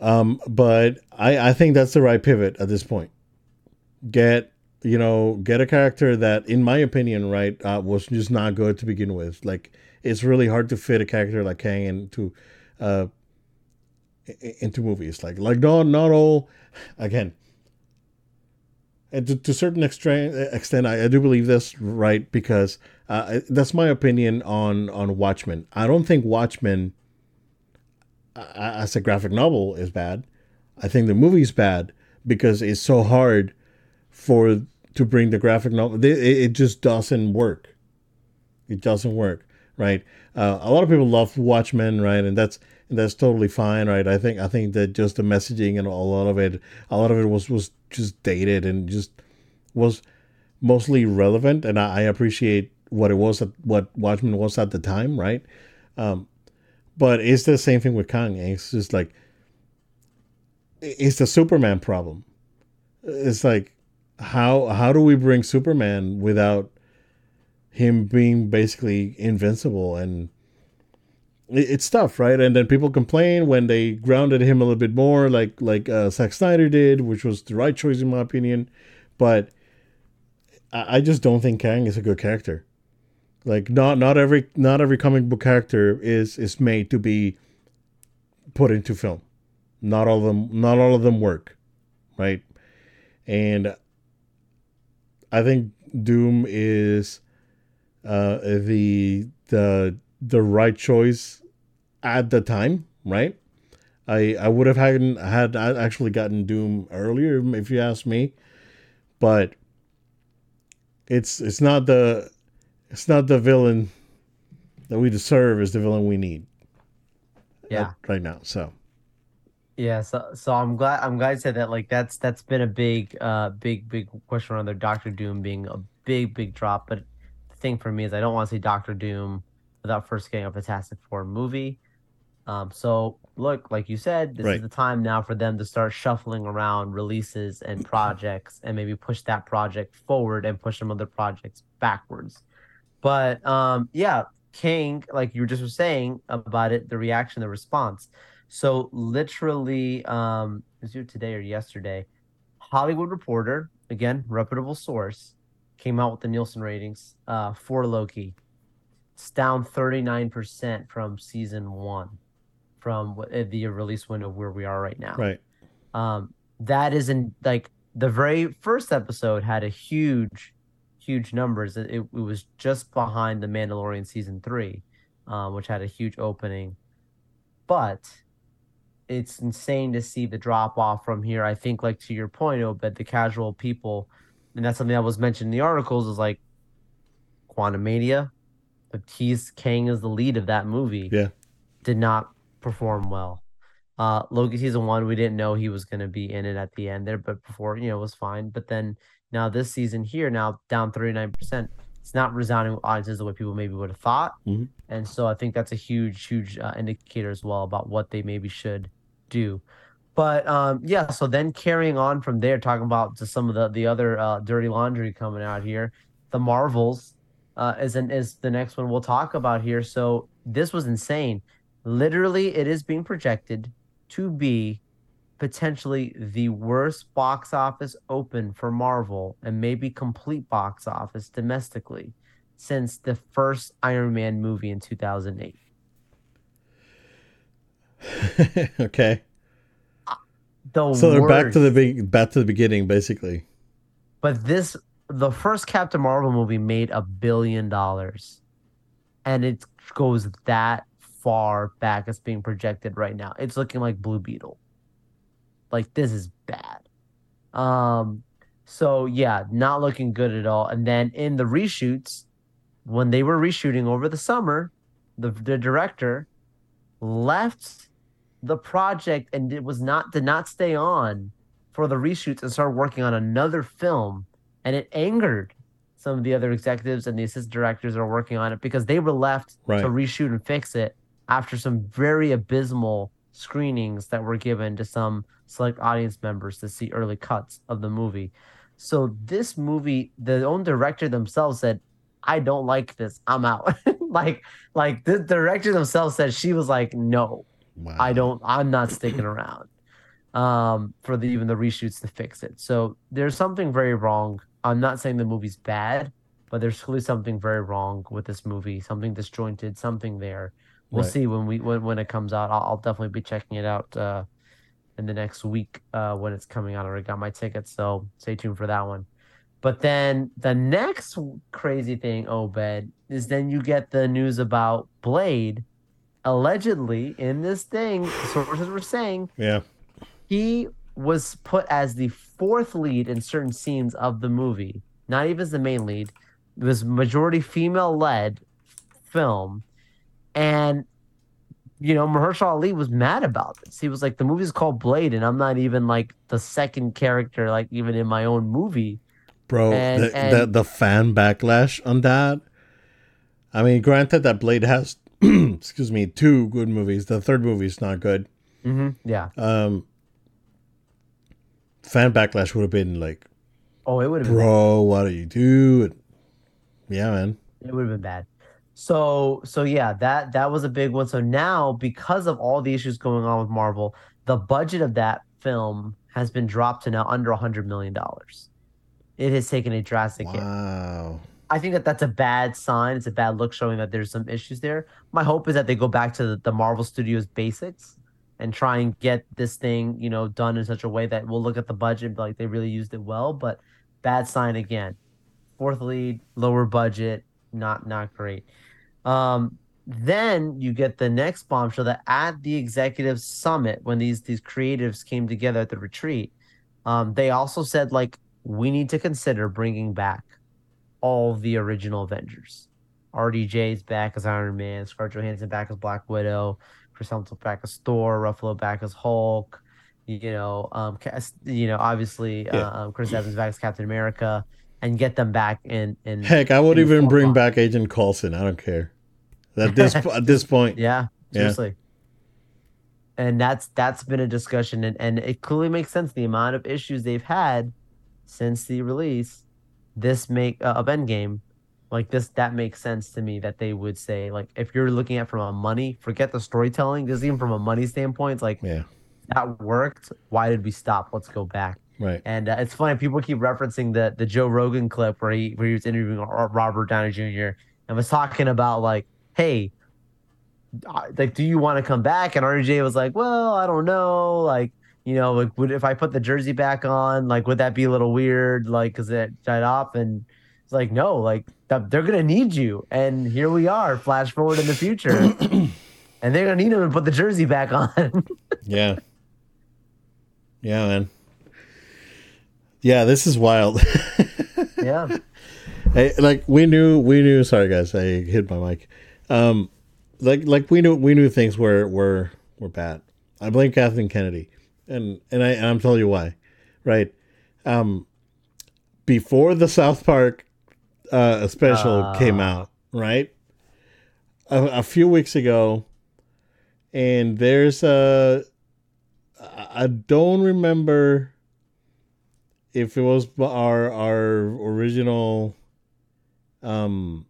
Um, but I, I think that's the right pivot at this point. Get you know get a character that, in my opinion, right, uh, was just not good to begin with. Like it's really hard to fit a character like Kang into uh, into movies. Like like not not all again. And to, to certain extent, extent I, I do believe this, right? Because uh, that's my opinion on on Watchmen. I don't think Watchmen as a graphic novel is bad. I think the movie's bad because it's so hard for to bring the graphic novel. It, it just doesn't work. It doesn't work, right? Uh, a lot of people love Watchmen, right? And that's and that's totally fine, right? I think I think that just the messaging and a lot of it, a lot of it was was just dated and just was mostly relevant, and I, I appreciate what it was, what Watchmen was at the time, right? Um, but it's the same thing with Kanye. It's just like it's the Superman problem. It's like how how do we bring Superman without him being basically invincible and it's tough, right? And then people complain when they grounded him a little bit more, like like uh, Zack Snyder did, which was the right choice in my opinion. But I, I just don't think Kang is a good character. Like not not every not every comic book character is is made to be put into film. Not all of them not all of them work, right? And I think Doom is uh, the the the right choice at the time, right? I I would have had had actually gotten Doom earlier if you ask me, but it's it's not the it's not the villain that we deserve is the villain we need. Yeah. Right now. So yeah, so so I'm glad I'm glad you said that. Like that's that's been a big uh big big question around their Doctor Doom being a big big drop. But the thing for me is I don't want to see Doctor Doom without first getting a Fantastic Four movie. Um, so look, like you said, this Right. is the time now for them to start shuffling around releases and projects and maybe push that project forward and push some other projects backwards. But um, yeah, Kang, like you were just saying about it, the reaction, the response. So literally, um, was it today or yesterday? Hollywood Reporter, again, reputable source, came out with the Nielsen ratings uh, for Loki. It's down 39% from season one, from uh, the release window where we are right now. Right. Um, that isn't like the very first episode had a huge, huge numbers. It, it, it was just behind the Mandalorian season three, um, which had a huge opening. But it's insane to see the drop off from here. I think, like to your point, Obed, the casual people, and that's something that was mentioned in the articles, is like Quantumania. But he's Kang is the lead of that movie. Yeah. Did not perform well. Uh, Loki season one, we didn't know he was going to be in it at the end there, but before, you know, it was fine. But then now this season here, now down 39%, it's not resounding with audiences the way people maybe would have thought. Mhm. And so I think that's a huge, huge uh, indicator as well about what they maybe should do. But um, yeah, so then carrying on from there, talking about just some of the, the other uh, dirty laundry coming out here, the Marvels uh, is, an, is the next one we'll talk about here. So this was insane. Literally, it is being projected to be potentially the worst box office open for Marvel and maybe complete box office domestically since the first Iron Man movie in 2008. okay. The So they're back to the big back to the beginning, basically. But this, the first Captain Marvel movie made a billion dollars, and it goes that far back. It's being projected right now. It's looking like Blue Beetle. Like this is bad. Um, so yeah, not looking good at all. And then in the reshoots, when they were reshooting over the summer, the the director left the project and it was not did not stay on for the reshoots and started working on another film and it angered some of the other executives and the assistant directors that are working on it because they were left Right. to reshoot and fix it after some very abysmal screenings that were given to some select audience members to see early cuts of the movie. So this movie, the own director themselves said, "I don't like this. I'm out." like, like the director themselves said she was like, "No, Wow. I don't. I'm not sticking around um, for the even the reshoots to fix it. So there's something very wrong. I'm not saying the movie's bad, but there's clearly something very wrong with this movie. Something disjointed. Something there. We'll Right. see when we when, when it comes out. I'll, I'll definitely be checking it out uh, in the next week uh, when it's coming out. I already got my tickets, so stay tuned for that one. But then the next crazy thing, Obed, is then you get the news about Blade. Allegedly, in this thing, sources were saying Yeah. he was put as the fourth lead in certain scenes of the movie, not even as the main lead. It was majority female led film, and you know Mahershala Ali was mad about this. He was like, "The movie's called Blade, and I'm not even like the second character, like even in my own movie." Bro, And- the, and- the the fan backlash on that. I mean, granted that Blade has excuse me, two good movies. The third movie is not good. Mm-hmm. Yeah. Um fan backlash would have been like, Oh, it would have been bro, what are you doing? Yeah, man. It would have been bad. So so yeah, that that was a big one. So now because of all the issues going on with Marvel, the budget of that film has been dropped to now under a hundred million dollars. It has taken a drastic hit. Wow. I think that that's a bad sign. It's a bad look showing that there's some issues there. My hope is that they go back to the, the Marvel Studios basics and try and get this thing, you know, done in such a way that we'll look at the budget and be like they really used it well. But bad sign again. Fourth lead, lower budget, not not great. Um, then you get the next bombshell that at the executive summit when these these creatives came together at the retreat, um, they also said like we need to consider bringing back all the original Avengers. RDJ's back as Iron Man, Scarlett Johansson back as Black Widow, Chris Hemsworth back as Thor, Ruffalo back as Hulk. You know, um, you know, obviously, Yeah. uh, um, Chris Evans back as Captain America, and get them back in in. Heck, I would in even bring back Agent Coulson. I don't care. At this at this point, Yeah, Yeah. seriously. and that's that's been a discussion, and and it clearly makes sense the amount of issues they've had since the release. This make uh, of Endgame, like this, that makes sense to me that they would say like if you're looking at from a money, forget the storytelling, because even from a money standpoint, it's like Yeah. that worked. Why did we stop? Let's go back. Right. And uh, it's funny people keep referencing the the Joe Rogan clip where he where he was interviewing Robert Downey Jr. and was talking about like, hey, like, do you want to come back? And RJ was like, well, I don't know, like. You know, like, would if I put the jersey back on, like, would that be a little weird? Like, cause it died off, and it's like, no, like, they're gonna need you, and here we are, flash forward in the future, and they're gonna need him to put the jersey back on. Yeah. Yeah, man. Yeah, this is wild. yeah, hey, like we knew, we knew. Sorry, guys, I hit my mic. Um, like, like we knew, we knew things were were were bad. I blame Kathleen Kennedy, and and I and I'm telling you why, right? Um, before the South Park uh, special Ah. came out, right? A, a few weeks ago, and there's a. I don't remember if it was our our original um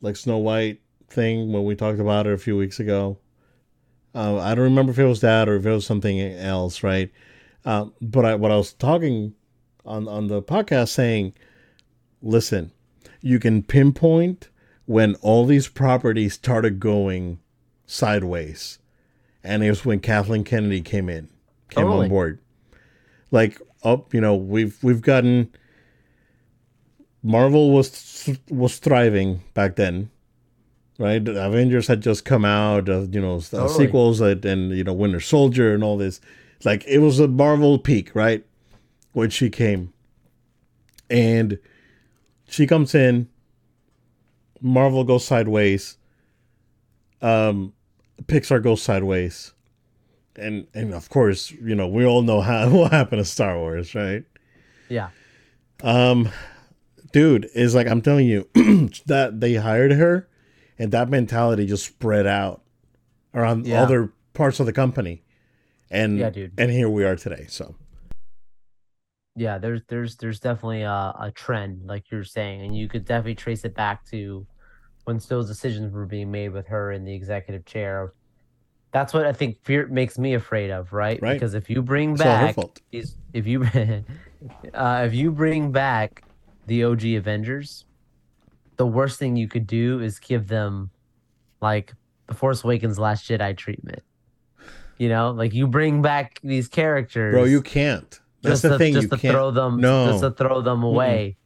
like Snow White thing when we talked about it a few weeks ago. Uh, I don't remember if it was that or if it was something else, right? Uh, but I, what I was talking on on the podcast saying, listen, you can pinpoint when all these properties started going sideways, and it was when Kathleen Kennedy came in, came Totally. on board. Like oh, you know, we've we've gotten Marvel was was thriving back then, right? Avengers had just come out, uh, you know, uh, Totally. sequels that, and you know, Winter Soldier and all this. Like it was a Marvel peak, right? When she came, and she comes in, Marvel goes sideways. Um, Pixar goes sideways, and and of course, you know, we all know how what happened to Star Wars, right? yeah, Um, dude, is like I'm telling you that they hired her, and that mentality just spread out around Yeah. other parts of the company, and Yeah, dude. and here we are today. So yeah. There's there's there's definitely a, a trend, like you're saying, and you could definitely trace it back to when those decisions were being made with her in the executive chair. That's what I think fear makes me afraid of, right? Right. Because if you bring it's back is if you uh, if you bring back the OG Avengers, the worst thing you could do is give them like the Force Awakens Last Jedi treatment. You know, like you bring back these characters, bro. You can't. That's just the to, thing. Just You to can't. throw them, No. just to throw them away,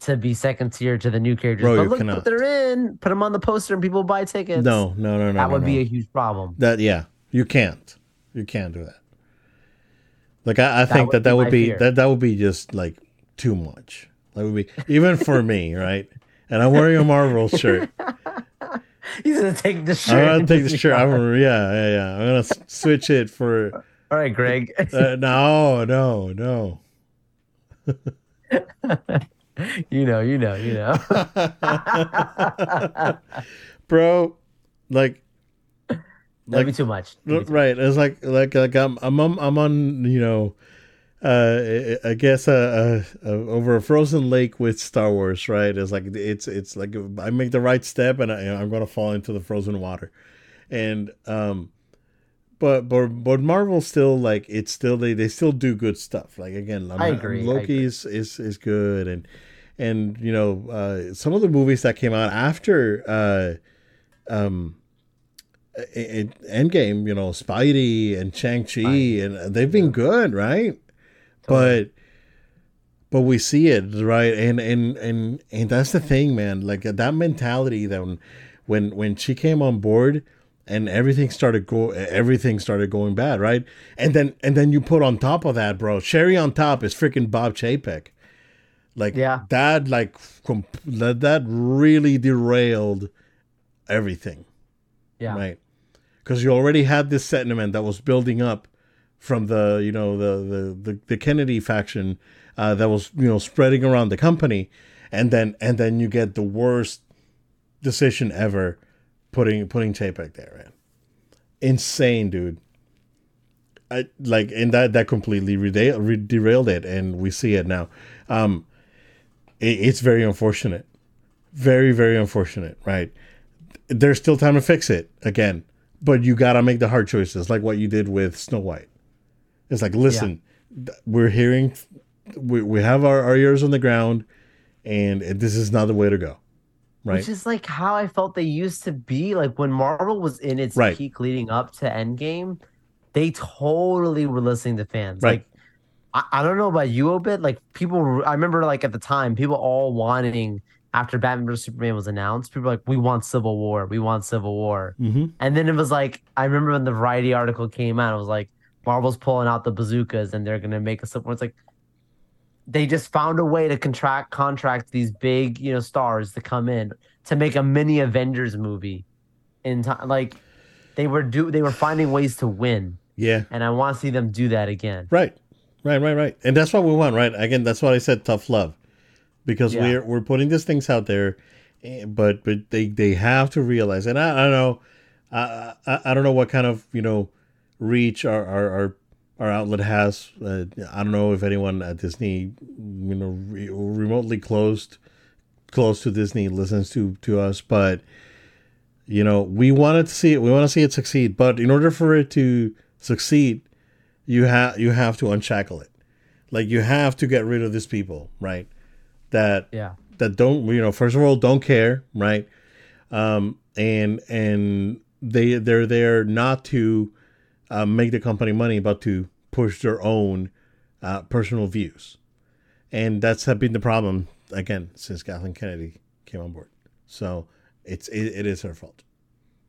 to be second tier to the new characters. Bro, but look cannot. what they're in. Put them on the poster and people buy tickets. No, no, no, no. that no, would no. be a huge problem. that. Yeah, you can't. You can't do that. Like I, I think would that that be would be that that would be just like too much. That would be even for me, right? And I'm wearing a Marvel shirt. He's gonna take the shirt. I'm gonna take the shirt. I'm yeah, yeah, yeah. I'm gonna switch it for. All right, Greg. Uh, no, no, no. you know, you know, you know. Bro, like, That'd like be too much. Be too- right. It's like like like I'm I'm on, I'm on you know, uh, I guess uh, uh, uh, over a frozen lake with Star Wars. Right. It's like it's it's like I make the right step and I, I'm gonna fall into the frozen water, and um. But, but but Marvel still like it's still they, they still do good stuff like again I agree, Loki agree. is, is is good and and you know uh, some of the movies that came out after uh, um, Endgame, you know, Spidey and Shang Chi, and they've been good, right? But but we see it, right? And and and and that's the thing, man. Like that mentality that when when when she came on board and everything started go everything started going bad, right? And then and then you put on top of that, bro, cherry on top is freaking Bob Chapek. Like Yeah. that, like comp- that that really derailed everything Yeah. right because you already had this sentiment that was building up from the you know the the the, the kennedy faction uh, that was you know spreading around the company and then and then you get the worst decision ever putting putting tape back there man insane, dude. I like and that that completely reda- derailed it, and we see it now. Um, it, it's very unfortunate, very very unfortunate, right? There's still time to fix it again, but you gotta make the hard choices, like what you did with Snow White. It's like, listen, th- we're hearing, we, we have our, our ears on the ground, and this is not the way to go, right? Which is like how I felt they used to be. Like when Marvel was in its Right. peak leading up to Endgame, they totally were listening to fans. Right. Like I, I don't know about you Obed. Like people, I remember like at the time, people all wanting after Batman vs Superman was announced. People were like, we want Civil War. We want Civil War. mm-hmm. And then it was like, I remember when the Variety article came out, it was like, Marvel's pulling out the bazookas and they're gonna make a Civil War. It's like they just found a way to contract contract these big, you know, stars to come in to make a mini Avengers movie in time. Like they were do they were finding ways to win, Yeah, and I want to see them do that again. right, right, right, right, and that's what we want, right? Again, that's why I said tough love, because Yeah. we're we're putting these things out there, eh, but but they they have to realize, and I, I don't know, I, I I don't know what kind of you know reach our our our, our outlet has. Uh, I don't know if anyone at Disney, you know, re- remotely closed close to Disney listens to to us, but you know, we wanted to see it. We want to see it succeed, but in order for it to succeed, you have you have to unshackle it. Like you have to get rid of these people, right? That Yeah, that don't you know first of all don't care right um and and they they're there not to uh, make the company money but to push their own uh, personal views. And that's have been the problem again since Kathleen Kennedy came on board. So it's it, it is her fault.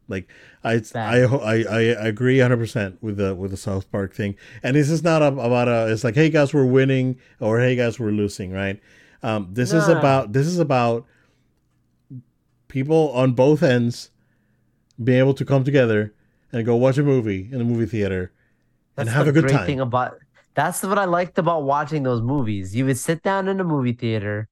Like I, I I I agree 100% with the with the South Park thing. And this is not about a it's like hey guys we're winning or hey guys we're losing right? Um, this is about this is about people on both ends being able to come together and go watch a movie in the movie theater and have a good great time. thing about that's what I liked about watching those movies. You would sit down in a movie theater,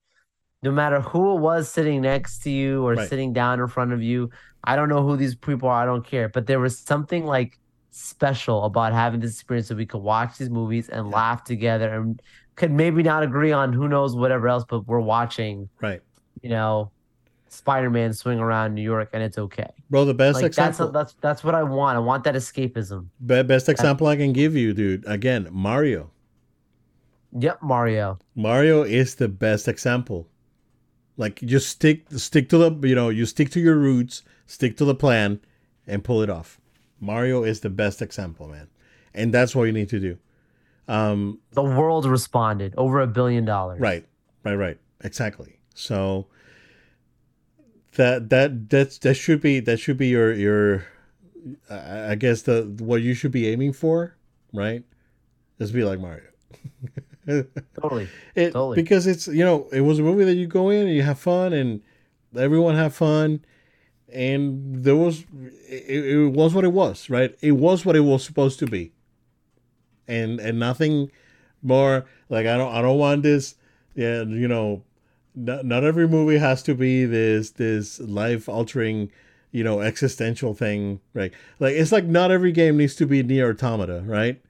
no matter who it was sitting next to you or Right. sitting down in front of you. I don't know who these people are. I don't care. But there was something like special about having this experience that we could watch these movies and laugh together and could maybe not agree on who knows whatever else, but we're watching, right, you know, Spider-Man swing around New York and it's okay. bro. The best Like that's example, that's that's what I want. I want that escapism. be- best example I can give you, dude. Again, Mario. Yep, Mario. Mario is the best example. Like you just stick stick to the you know you stick to your roots, stick to the plan, and pull it off. Mario is the best example, man, and that's what you need to do. Um, The world responded over a billion dollars. Right, right, right. Exactly. So that that that's that should be that should be your your I guess the what you should be aiming for, right? Is be like Mario. Totally. It, Totally. Because it's you know it was a movie that you go in and you have fun and everyone have fun, and there was it, it was what it was, right? It was what it was supposed to be, and and nothing more. Like I don't I don't want this. Yeah, you know, not, not every movie has to be this this life altering, you know, existential thing, right? Like it's like not every game needs to be NieR Automata, right?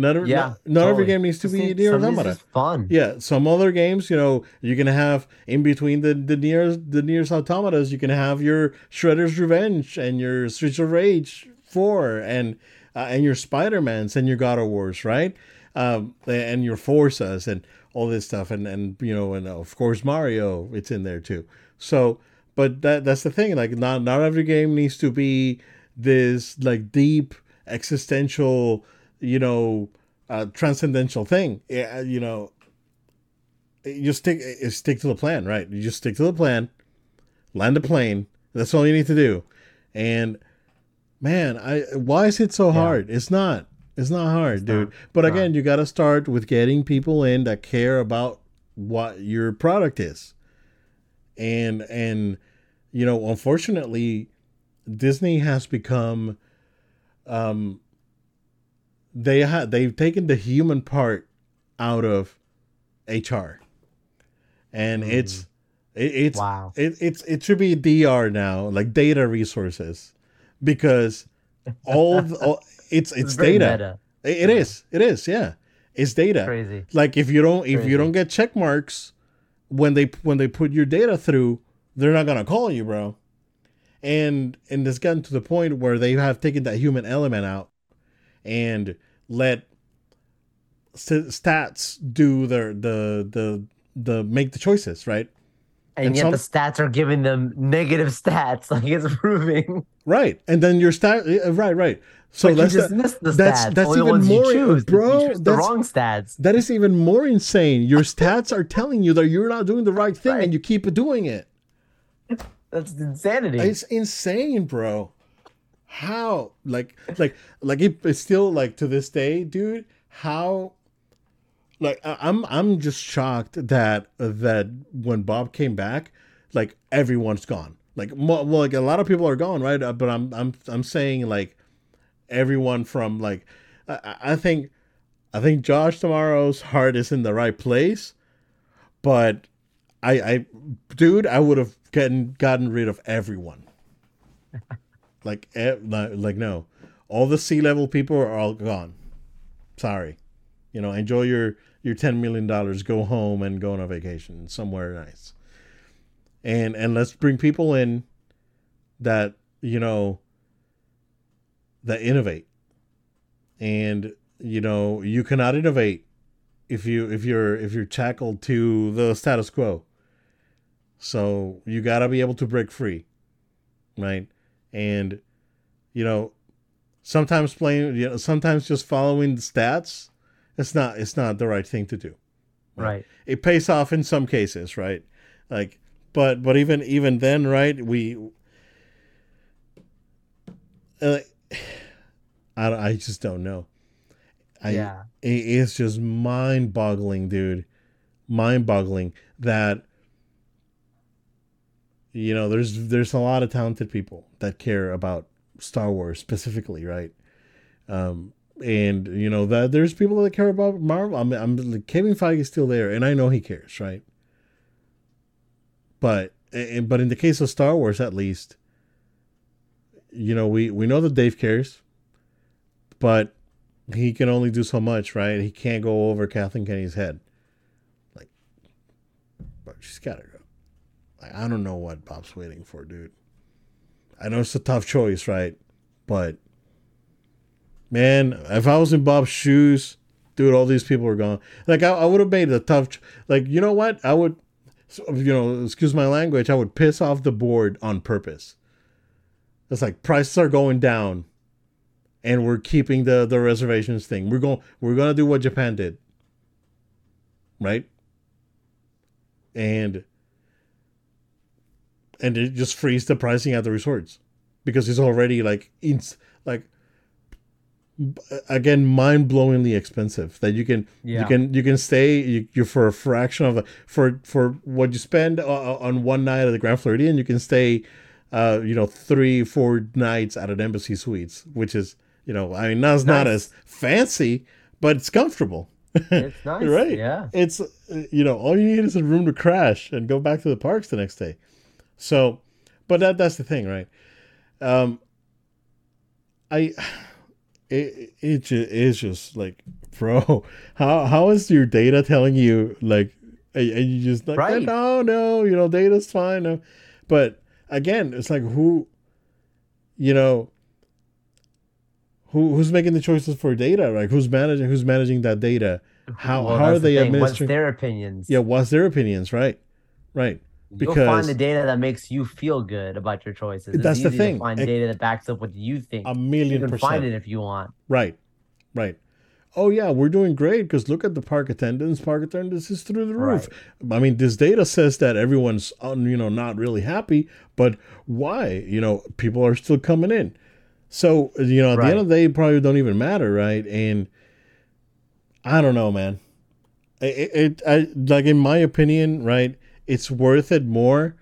Not, every- Yeah. not, not every game needs to be NieR Automata. fun. Yeah, some other games, you know, you can have in between the the near the nearest automatas, you can have your Shredder's Revenge and your Streets of Rage Four and uh, and your Spider Mans and your God of Wars, right? Um, and your Forzas and all this stuff, and and you know, and of course Mario, it's in there too. So, but that that's the thing, like not not every game needs to be this like deep existential, you know, uh, transcendental thing. Yeah, you know, you stick you stick to the plan, right? You just stick to the plan, land a plane. That's all you need to do. And man, I why is it so hard? It's not. It's not hard, dude. not. but It's again, you got to start with getting people in that care about what your product is. And and you know, unfortunately, Disney has become um they ha- they've taken the human part out of HR. And it's it, it's Wow. it, it's it should be DR now, like data resources, because all, the, all it's it's, very data. meta. It- it is. It is. Yeah, it's data. Crazy. Like if you don't if Crazy. you don't get check marks when they when they put your data through, they're not gonna call you, bro. And and it's gotten to the point where they have taken that human element out and let st- stats do their the the the make the choices, right? And, And yet some- the stats are giving them negative stats. Like it's proving. Right. And then your stat uh, right, right. So like that's you just missed the that's- stats. that's Only even ones more- you choose. bro, choose the wrong stats. that is even more insane. Your stats are telling you that you're not doing the right thing Right. and you keep doing it. That's insanity. It's insane, bro. How like like like it, it's still like to this day, dude. How like I'm I'm just shocked that that when Bob came back, like everyone's gone. Like well, like a lot of people are gone, right? Uh, But I'm I'm I'm saying like everyone from like I, I- think I think Josh D'Amaro's heart is in the right place, but I I dude, I would have gotten gotten rid of everyone. like like, no, all the C-level people are all gone. Sorry, you know, enjoy your your ten million dollars. Go home and go on a vacation somewhere nice. And and let's bring people in that you know that innovate. And you know you cannot innovate if you if you're if you're shackled to the status quo. So you got to be able to break free, right? And you know, sometimes playing, you know, sometimes just following the stats, it's not it's not the right thing to do. right. It pays off in some cases, right? Like, but but even even then, right? We, uh, I I just don't know. I, yeah. it is just mind boggling, dude. Mind boggling that you know there's there's a lot of talented people that care about Star Wars specifically, right? Um, and you know that there's people that care about Marvel. I'm, I'm like, Kevin Feige is still there, and I know he cares, right? But and, but in the case of Star Wars, at least, you know we we know that Dave cares, but he can only do so much, right? He can't go over Kathleen Kennedy's head. Like, but she's gotta go. Like, I don't know what Bob's waiting for, dude. I know it's a tough choice, right? But man, if I was in Bob's shoes, dude, all these people are gone. Like, I, I would have made a tough. Like, you know what? I would, you know, excuse my language. I would piss off the board on purpose. It's like prices are going down and we're keeping the the reservations thing. We're going we're to do what Japan did. Right? And and it just frees the pricing at the resorts because it's already like in like again mind-blowingly expensive that you can you can you can stay you, you for a fraction of a, for for what you spend uh, on one night at the Grand Floridian you can stay uh you know 3 4 nights at an embassy suites which is you know I mean that's not as fancy but it's comfortable. It's nice. right? Yeah. it's uh, you know all you need is a room to crash and go back to the parks the next day. So but that that's the thing right? Um i it it just is just like bro how how is your data telling you like and and you just like Right. no no you know data's fine no. but again it's like who you know who who's making the choices for data like who's managing who's managing that data mm-hmm. how Well, how are the they thing. What's administering their opinions? yeah what's their opinions right right You'll find the data that makes you feel good about your choices. It's That's the thing. To find It- data that backs up what you think. a million you can percent find it if you want. Right, right. Oh yeah, we're doing great because look at the park attendance. Park attendance is through the roof. I mean, this data says that everyone's um, you know not really happy, but why? You know, people are still coming in. So you know, at the end of the day, it probably don't even matter, right? And I don't know, man. It, it I like in my opinion, right? It's worth it more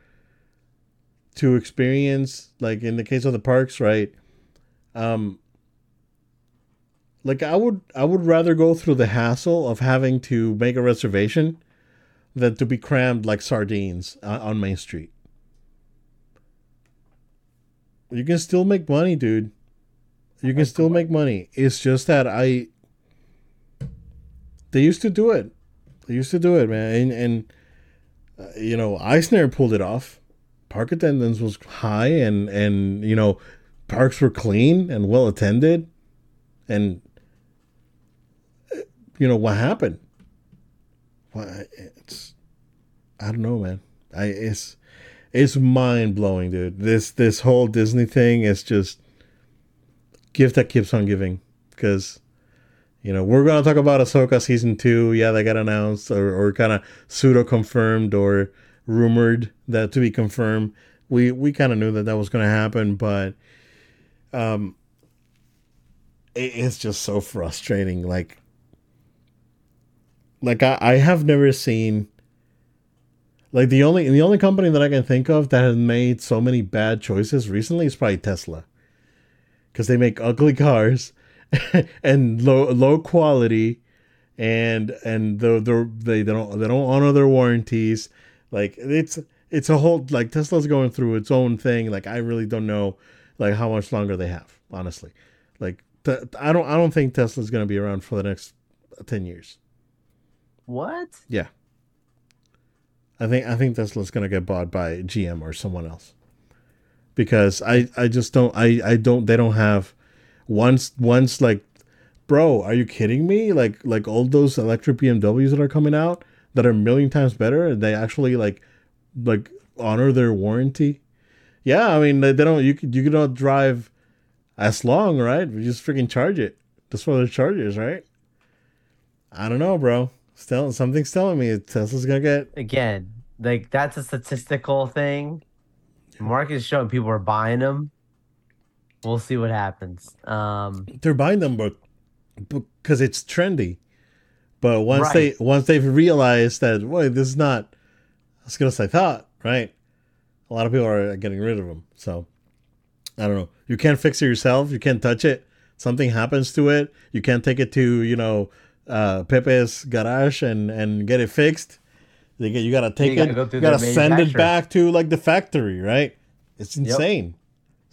to experience, like in the case of the parks, right? Um, like I would I would rather go through the hassle of having to make a reservation than to be crammed like sardines uh, on Main Street. You can still make money, dude. You can still make money. It's just that I. They used to do it. They used to do it, man, and and you know Eisner pulled it off. Park attendance was high, and and you know parks were clean and well attended, and you know what happened. Well, it's I don't know, man. I it's it's mind blowing, dude. This this whole Disney thing is just gift that keeps on giving because you know we're gonna talk about Ahsoka season two. Yeah, they got announced or, or kind of pseudo confirmed or rumored that to be confirmed. We we kind of knew that that was gonna happen, but um, it, it's just so frustrating. Like like I, I have never seen like the only the only company that I can think of that has made so many bad choices recently is probably Tesla. Cuz they make ugly cars and low low quality and and the, the they, they don't they don't honor their warranties. Like it's it's a whole like Tesla's going through its own thing. Like I really don't know like how much longer they have, honestly. Like I don't I don't think Tesla's going to be around for the next 10 years. What? Yeah. I think I think Tesla's gonna get bought by GM or someone else. Because I, I just don't I, I don't they don't have once once like bro, are you kidding me? Like like all those electric BMWs that are coming out that are a million times better they actually like like honor their warranty. Yeah, I mean they, don't you could you could not drive as long, right? We just freaking charge it. That's what the chargers, right? I don't know, bro. Still, something's telling me Tesla's gonna get again. Like that's a statistical thing. Market is showing people are buying them. We'll see what happens. Um, they're buying them, but because it's trendy. But once Right. they once they've realized that, wait, this is not as good as I thought, right? A lot of people are getting rid of them. So I don't know. You can't fix it yourself. You can't touch it. Something happens to it. You can't take it to you know uh, Pepe's garage and and get it fixed. You, get, you gotta take gotta it. go you gotta send it back to like the factory, right? It's insane.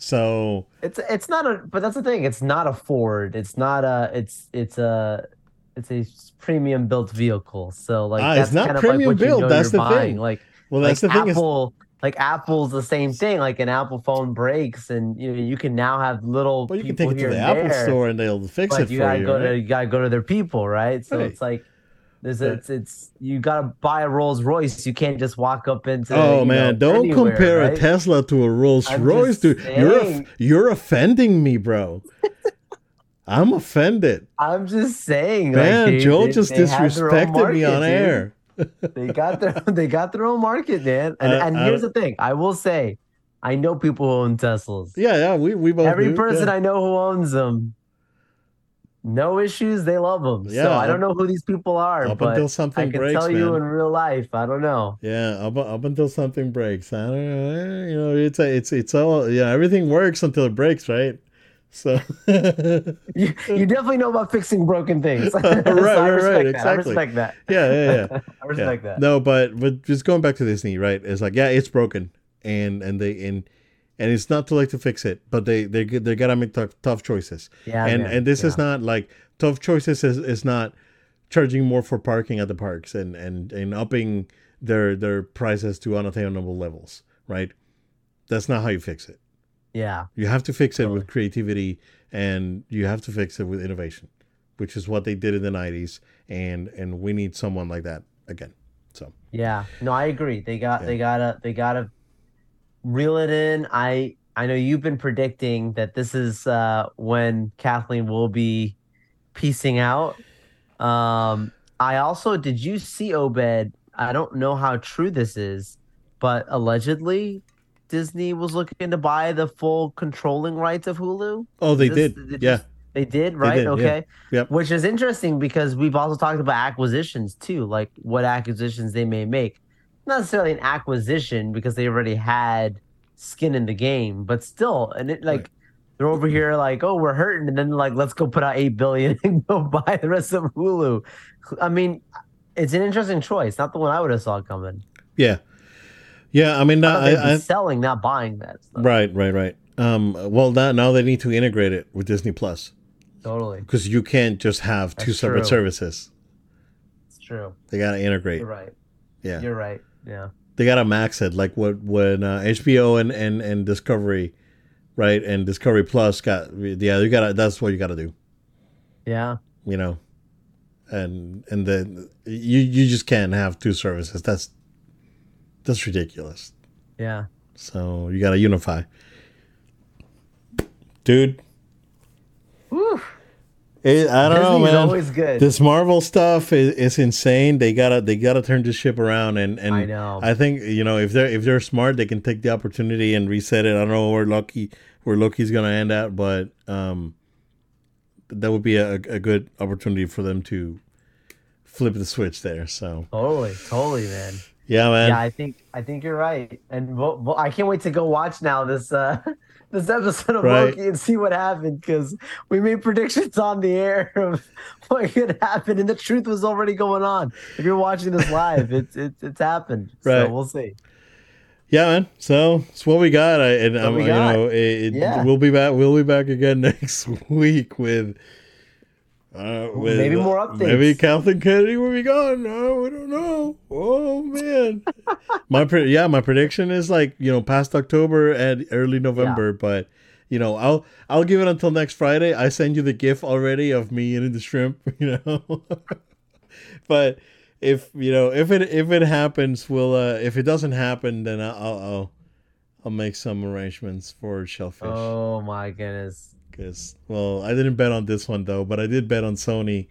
So it's it's not a but that's the thing. It's not a Ford. It's not a it's it's a it's a premium built vehicle. So like Ah, that's it's not kind of premium like what you built, know that's the buying. thing. Like well, like that's the thing. Is, like Apple's the same thing. Like an Apple phone breaks, and you know you can now have little. well, you can take it to the Apple there, store and they'll fix it you for gotta you. go right? to you gotta go to their people, right? So Right. it's like there's a, it's it's you gotta buy a Rolls Royce. You can't just walk up into. Oh man, know, don't anywhere, compare right? a Tesla to a Rolls I'm Royce, dude. You're saying. you're offending me, bro. I'm offended. I'm just saying, Man, like, they- Joel they- just they have their own disrespected me on dude. air. They got their they got their own market, man. And, and I here's the thing: I will say, I know people who own Teslas. Yeah, yeah, we we both Every do, person yeah. I know who owns them, no issues. They love them. Yeah, so I don't know who these people are, up but until I something can breaks, tell you man. in real life. I don't know. Yeah, up, up until something breaks. I don't know. eh, You know, it's a, it's it's all yeah. Everything works until it breaks, right? So You, you definitely know about fixing broken things. So I Right, right, right, that. exactly. I respect that. yeah, yeah, yeah. I yeah. respect that. No, but but just going back to Disney, right? It's like yeah, it's broken, and and they and and it's not too late to fix it, but they they they gotta make tough, tough choices. Yeah, and man. and this is not like tough choices is, is not charging more for parking at the parks and and and upping their their prices to unattainable levels, right? That's not how you fix it. yeah. You have to fix it Totally. with creativity and you have to fix it with innovation, which is what they did in the 90s and and we need someone like that again. So, Yeah, no, I agree. They got Yeah. they gotta they gotta reel it in. I I know you've been predicting that this is uh when Kathleen will be piecing out. Um I also did you see Obed? I don't know how true this is, but allegedly Disney was looking to buy the full controlling rights of Hulu. oh, they this- did. did Yeah. They did, right? did, yeah. okay. Yep. Which is interesting because we've also talked about acquisitions too, like what acquisitions they may make. Not necessarily an acquisition because they already had skin in the game, but still, and it like Right. they're over here like, oh, we're hurting, and then like let's go put out eight billion and go buy the rest of Hulu. I mean, it's an interesting choice, not the one I would have saw coming. Yeah. Yeah, I mean I I, thought they'd be I, selling, not buying that stuff. right, right, right. Um, well, now now they need to integrate it with Disney Plus Totally. because you can't just have two That's separate true. services. It's true. They gotta integrate. You're right. Yeah, You're right. Yeah. they gotta max it like what when uh, HBO and, and and Discovery, right, and Discovery Plus got yeah you gotta that's what you gotta do. Yeah. You know, and and then you you just can't have two services. That's that's ridiculous. Yeah. So you gotta unify, dude. It, I don't know, Disney's man. always good. This Marvel stuff is, is insane. They gotta they gotta turn this ship around, and and I know. I think you know if they're if they're smart, they can take the opportunity and reset it. I don't know where Loki where Loki's gonna end at, but um, that would be a, a good opportunity for them to flip the switch there. So Totally. Totally, man. yeah, man. Yeah, I think I think you're right, and we'll, we'll- I can't wait to go watch now this uh this episode of Right. Loki and see what happened because we made predictions on the air of what could happen, and the truth was already going on. If you're watching this live, it's it's it's happened. Right. So we'll see. Yeah, man. So it's what we got. I, and um, we you got. know, it, it- Yeah. we'll be back. We'll be back again next week with. Uh, with Maybe more updates. Maybe Kathleen Kennedy will be gone. No, we don't know. Oh man, my pre- yeah, my prediction is like you know past October and early November, but you know I'll I'll give it until next Friday. I send you the gif already of me eating the shrimp. You know, but if you know if it if it happens, we'll uh, if it doesn't happen, then I'll I'll I'll make some arrangements for shellfish. Oh my goodness. Because well, I didn't bet on this one though, but I did bet on Sony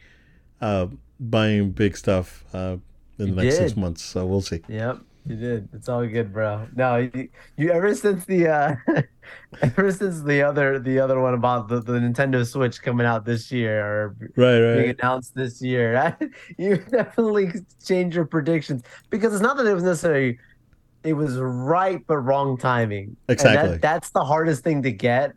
uh, buying big stuff uh, in You the next six months. So we'll see. Yep, you did. It's all good, bro. No, you, you ever since the uh ever since the other the other one about the, the Nintendo Switch coming out this year or Right, being right. announced this year, you definitely changed your predictions because it's not that it was necessarily it was right but wrong timing. Exactly. that, that's the hardest thing to get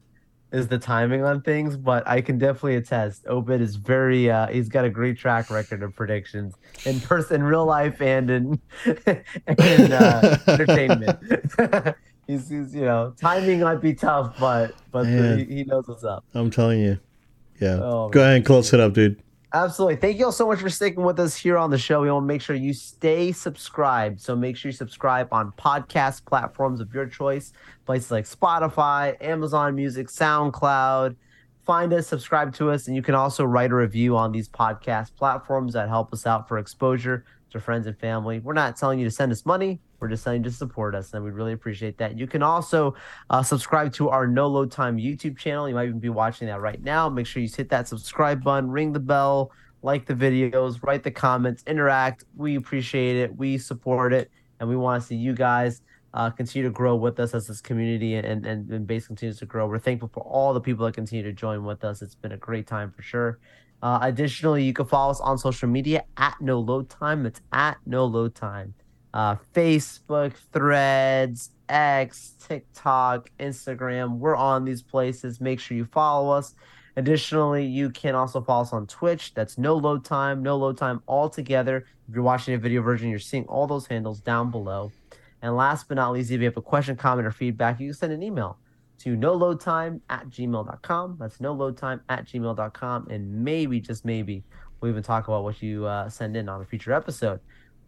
is the timing on things, but I can definitely attest. Obed is very uh he's got a great track record of predictions in person, real life and in in uh, entertainment. he's, he's you know, timing might be tough, but but the, he, knows what's up. I'm telling you. Yeah. Oh, Go ahead and close it up, dude. Absolutely. Thank you all so much for sticking with us here on the show. We want to make sure you stay subscribed. So make sure you subscribe on podcast platforms of your choice, places like Spotify, Amazon Music, SoundCloud. Find us, subscribe to us, and you can also write a review on these podcast platforms that help us out for exposure to friends and family. We're not telling you to send us money. We're just to support us, and we really appreciate that. You can also uh, subscribe to our No Load Time YouTube channel. You might even be watching that right now. Make sure you hit that subscribe button, ring the bell, like the videos, write the comments, interact. We appreciate it. We support it, and we want to see you guys uh, continue to grow with us as this community and, and, and base continues to grow. We're thankful for all the people that continue to join with us. It's been a great time for sure. Uh, additionally, you can follow us on social media at No Load Time. It's at No Load Time. Uh, Facebook, Threads, X, TikTok, Instagram. We're on these places. Make sure you follow us. Additionally, you can also follow us on Twitch. That's No Load Time, No Load Time all together. If you're watching a video version, you're seeing all those handles down below. And last but not least, if you have a question, comment, or feedback, you can send an email to no load time at gmail.com. That's no load time at gmail.com. And maybe, just maybe, we'll even talk about what you uh, send in on a future episode.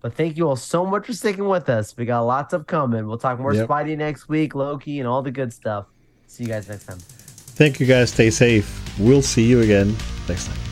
But thank you all so much for sticking with us. We got lots of coming. We'll talk more Yep. Spidey next week, Loki, and all the good stuff. See you guys next time. Thank you guys. Stay safe. We'll see you again next time.